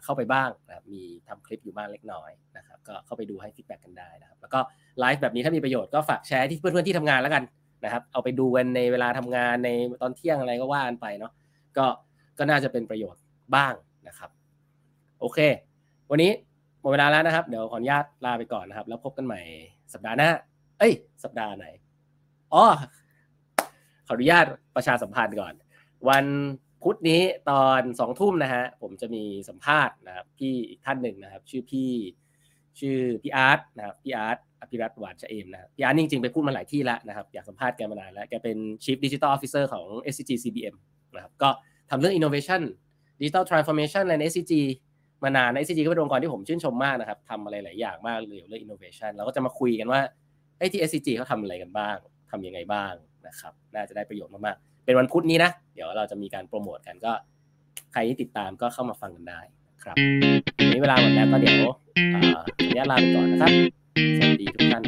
เข้าไปบ้างนะมีทำคลิปอยู่บ้างเล็กน้อยนะครับ ก็เข้าไปดูให้ feedback กันได้นะครับ แล้วก็ไลฟ์แบบนี้ถ้ามีประโยชน์ก็ฝากแชร์ที่เพื่อนๆที่ทำงานแล้วกัน นะครับ เอาไปดูกันในเวลาทำงานในตอนเที่ยงอะไรก็ว่ากันไปเนาะก็ก็น่าจะเป็นประโยชน์บ้างนะครับ โอเค วันนี้หมดเวลาแล้วนะครับ เดี๋ยวขออนุญาตลาไปก่อนนะครับ แล้วพบกันใหม่สัปดาห์หน้า เอ้ย สัปดาห์ไหนอ๋อขออนุญาตประชาสัมพันธ์ก่อน วันพุธนี้ตอนสองทุ่มนะฮะผมจะมีสัมภาษณ์นะครับพี่อีกท่านหนึ่งนะครับ ชื่อพี่ชื่อพี่อาร์ตนะครับพี่อาร์ต อภิรัตหวานชะเอมนะครับพี่อาร์ตจริงๆไปพูดมาหลายที่แล้วนะครับ อยากสัมภาษณ์แกมานานแล้ว แกเป็น Chief Digital Officer ของ SCG CBM นะครับ ก็ทำเรื่อง innovation digital transformation ใน SCG มานานใน SCG ก็เป็นองค์กรที่ผมชื่นชมมากนะครับทำอะไรหลายอย่างมากเลยเรื่อง innovation เราก็จะมาคุยกันว่าไอ้ที่ SCG เขาทำอะไรกันบ้างทำยังไงบ้างนะครับ น่าจะได้ประโยชน์มากๆ เป็นวันพุธนี้นะ เดี๋ยวเราจะมีการโปรโมทกันก็ ใครที่ติดตามก็เข้ามาฟังกันได้ครับวันนี้เวลาหมดแล้วก็เดี๋ยวอ่าขออนุญาตลาไปก่อนนะครับ สวัสดีทุกท่าน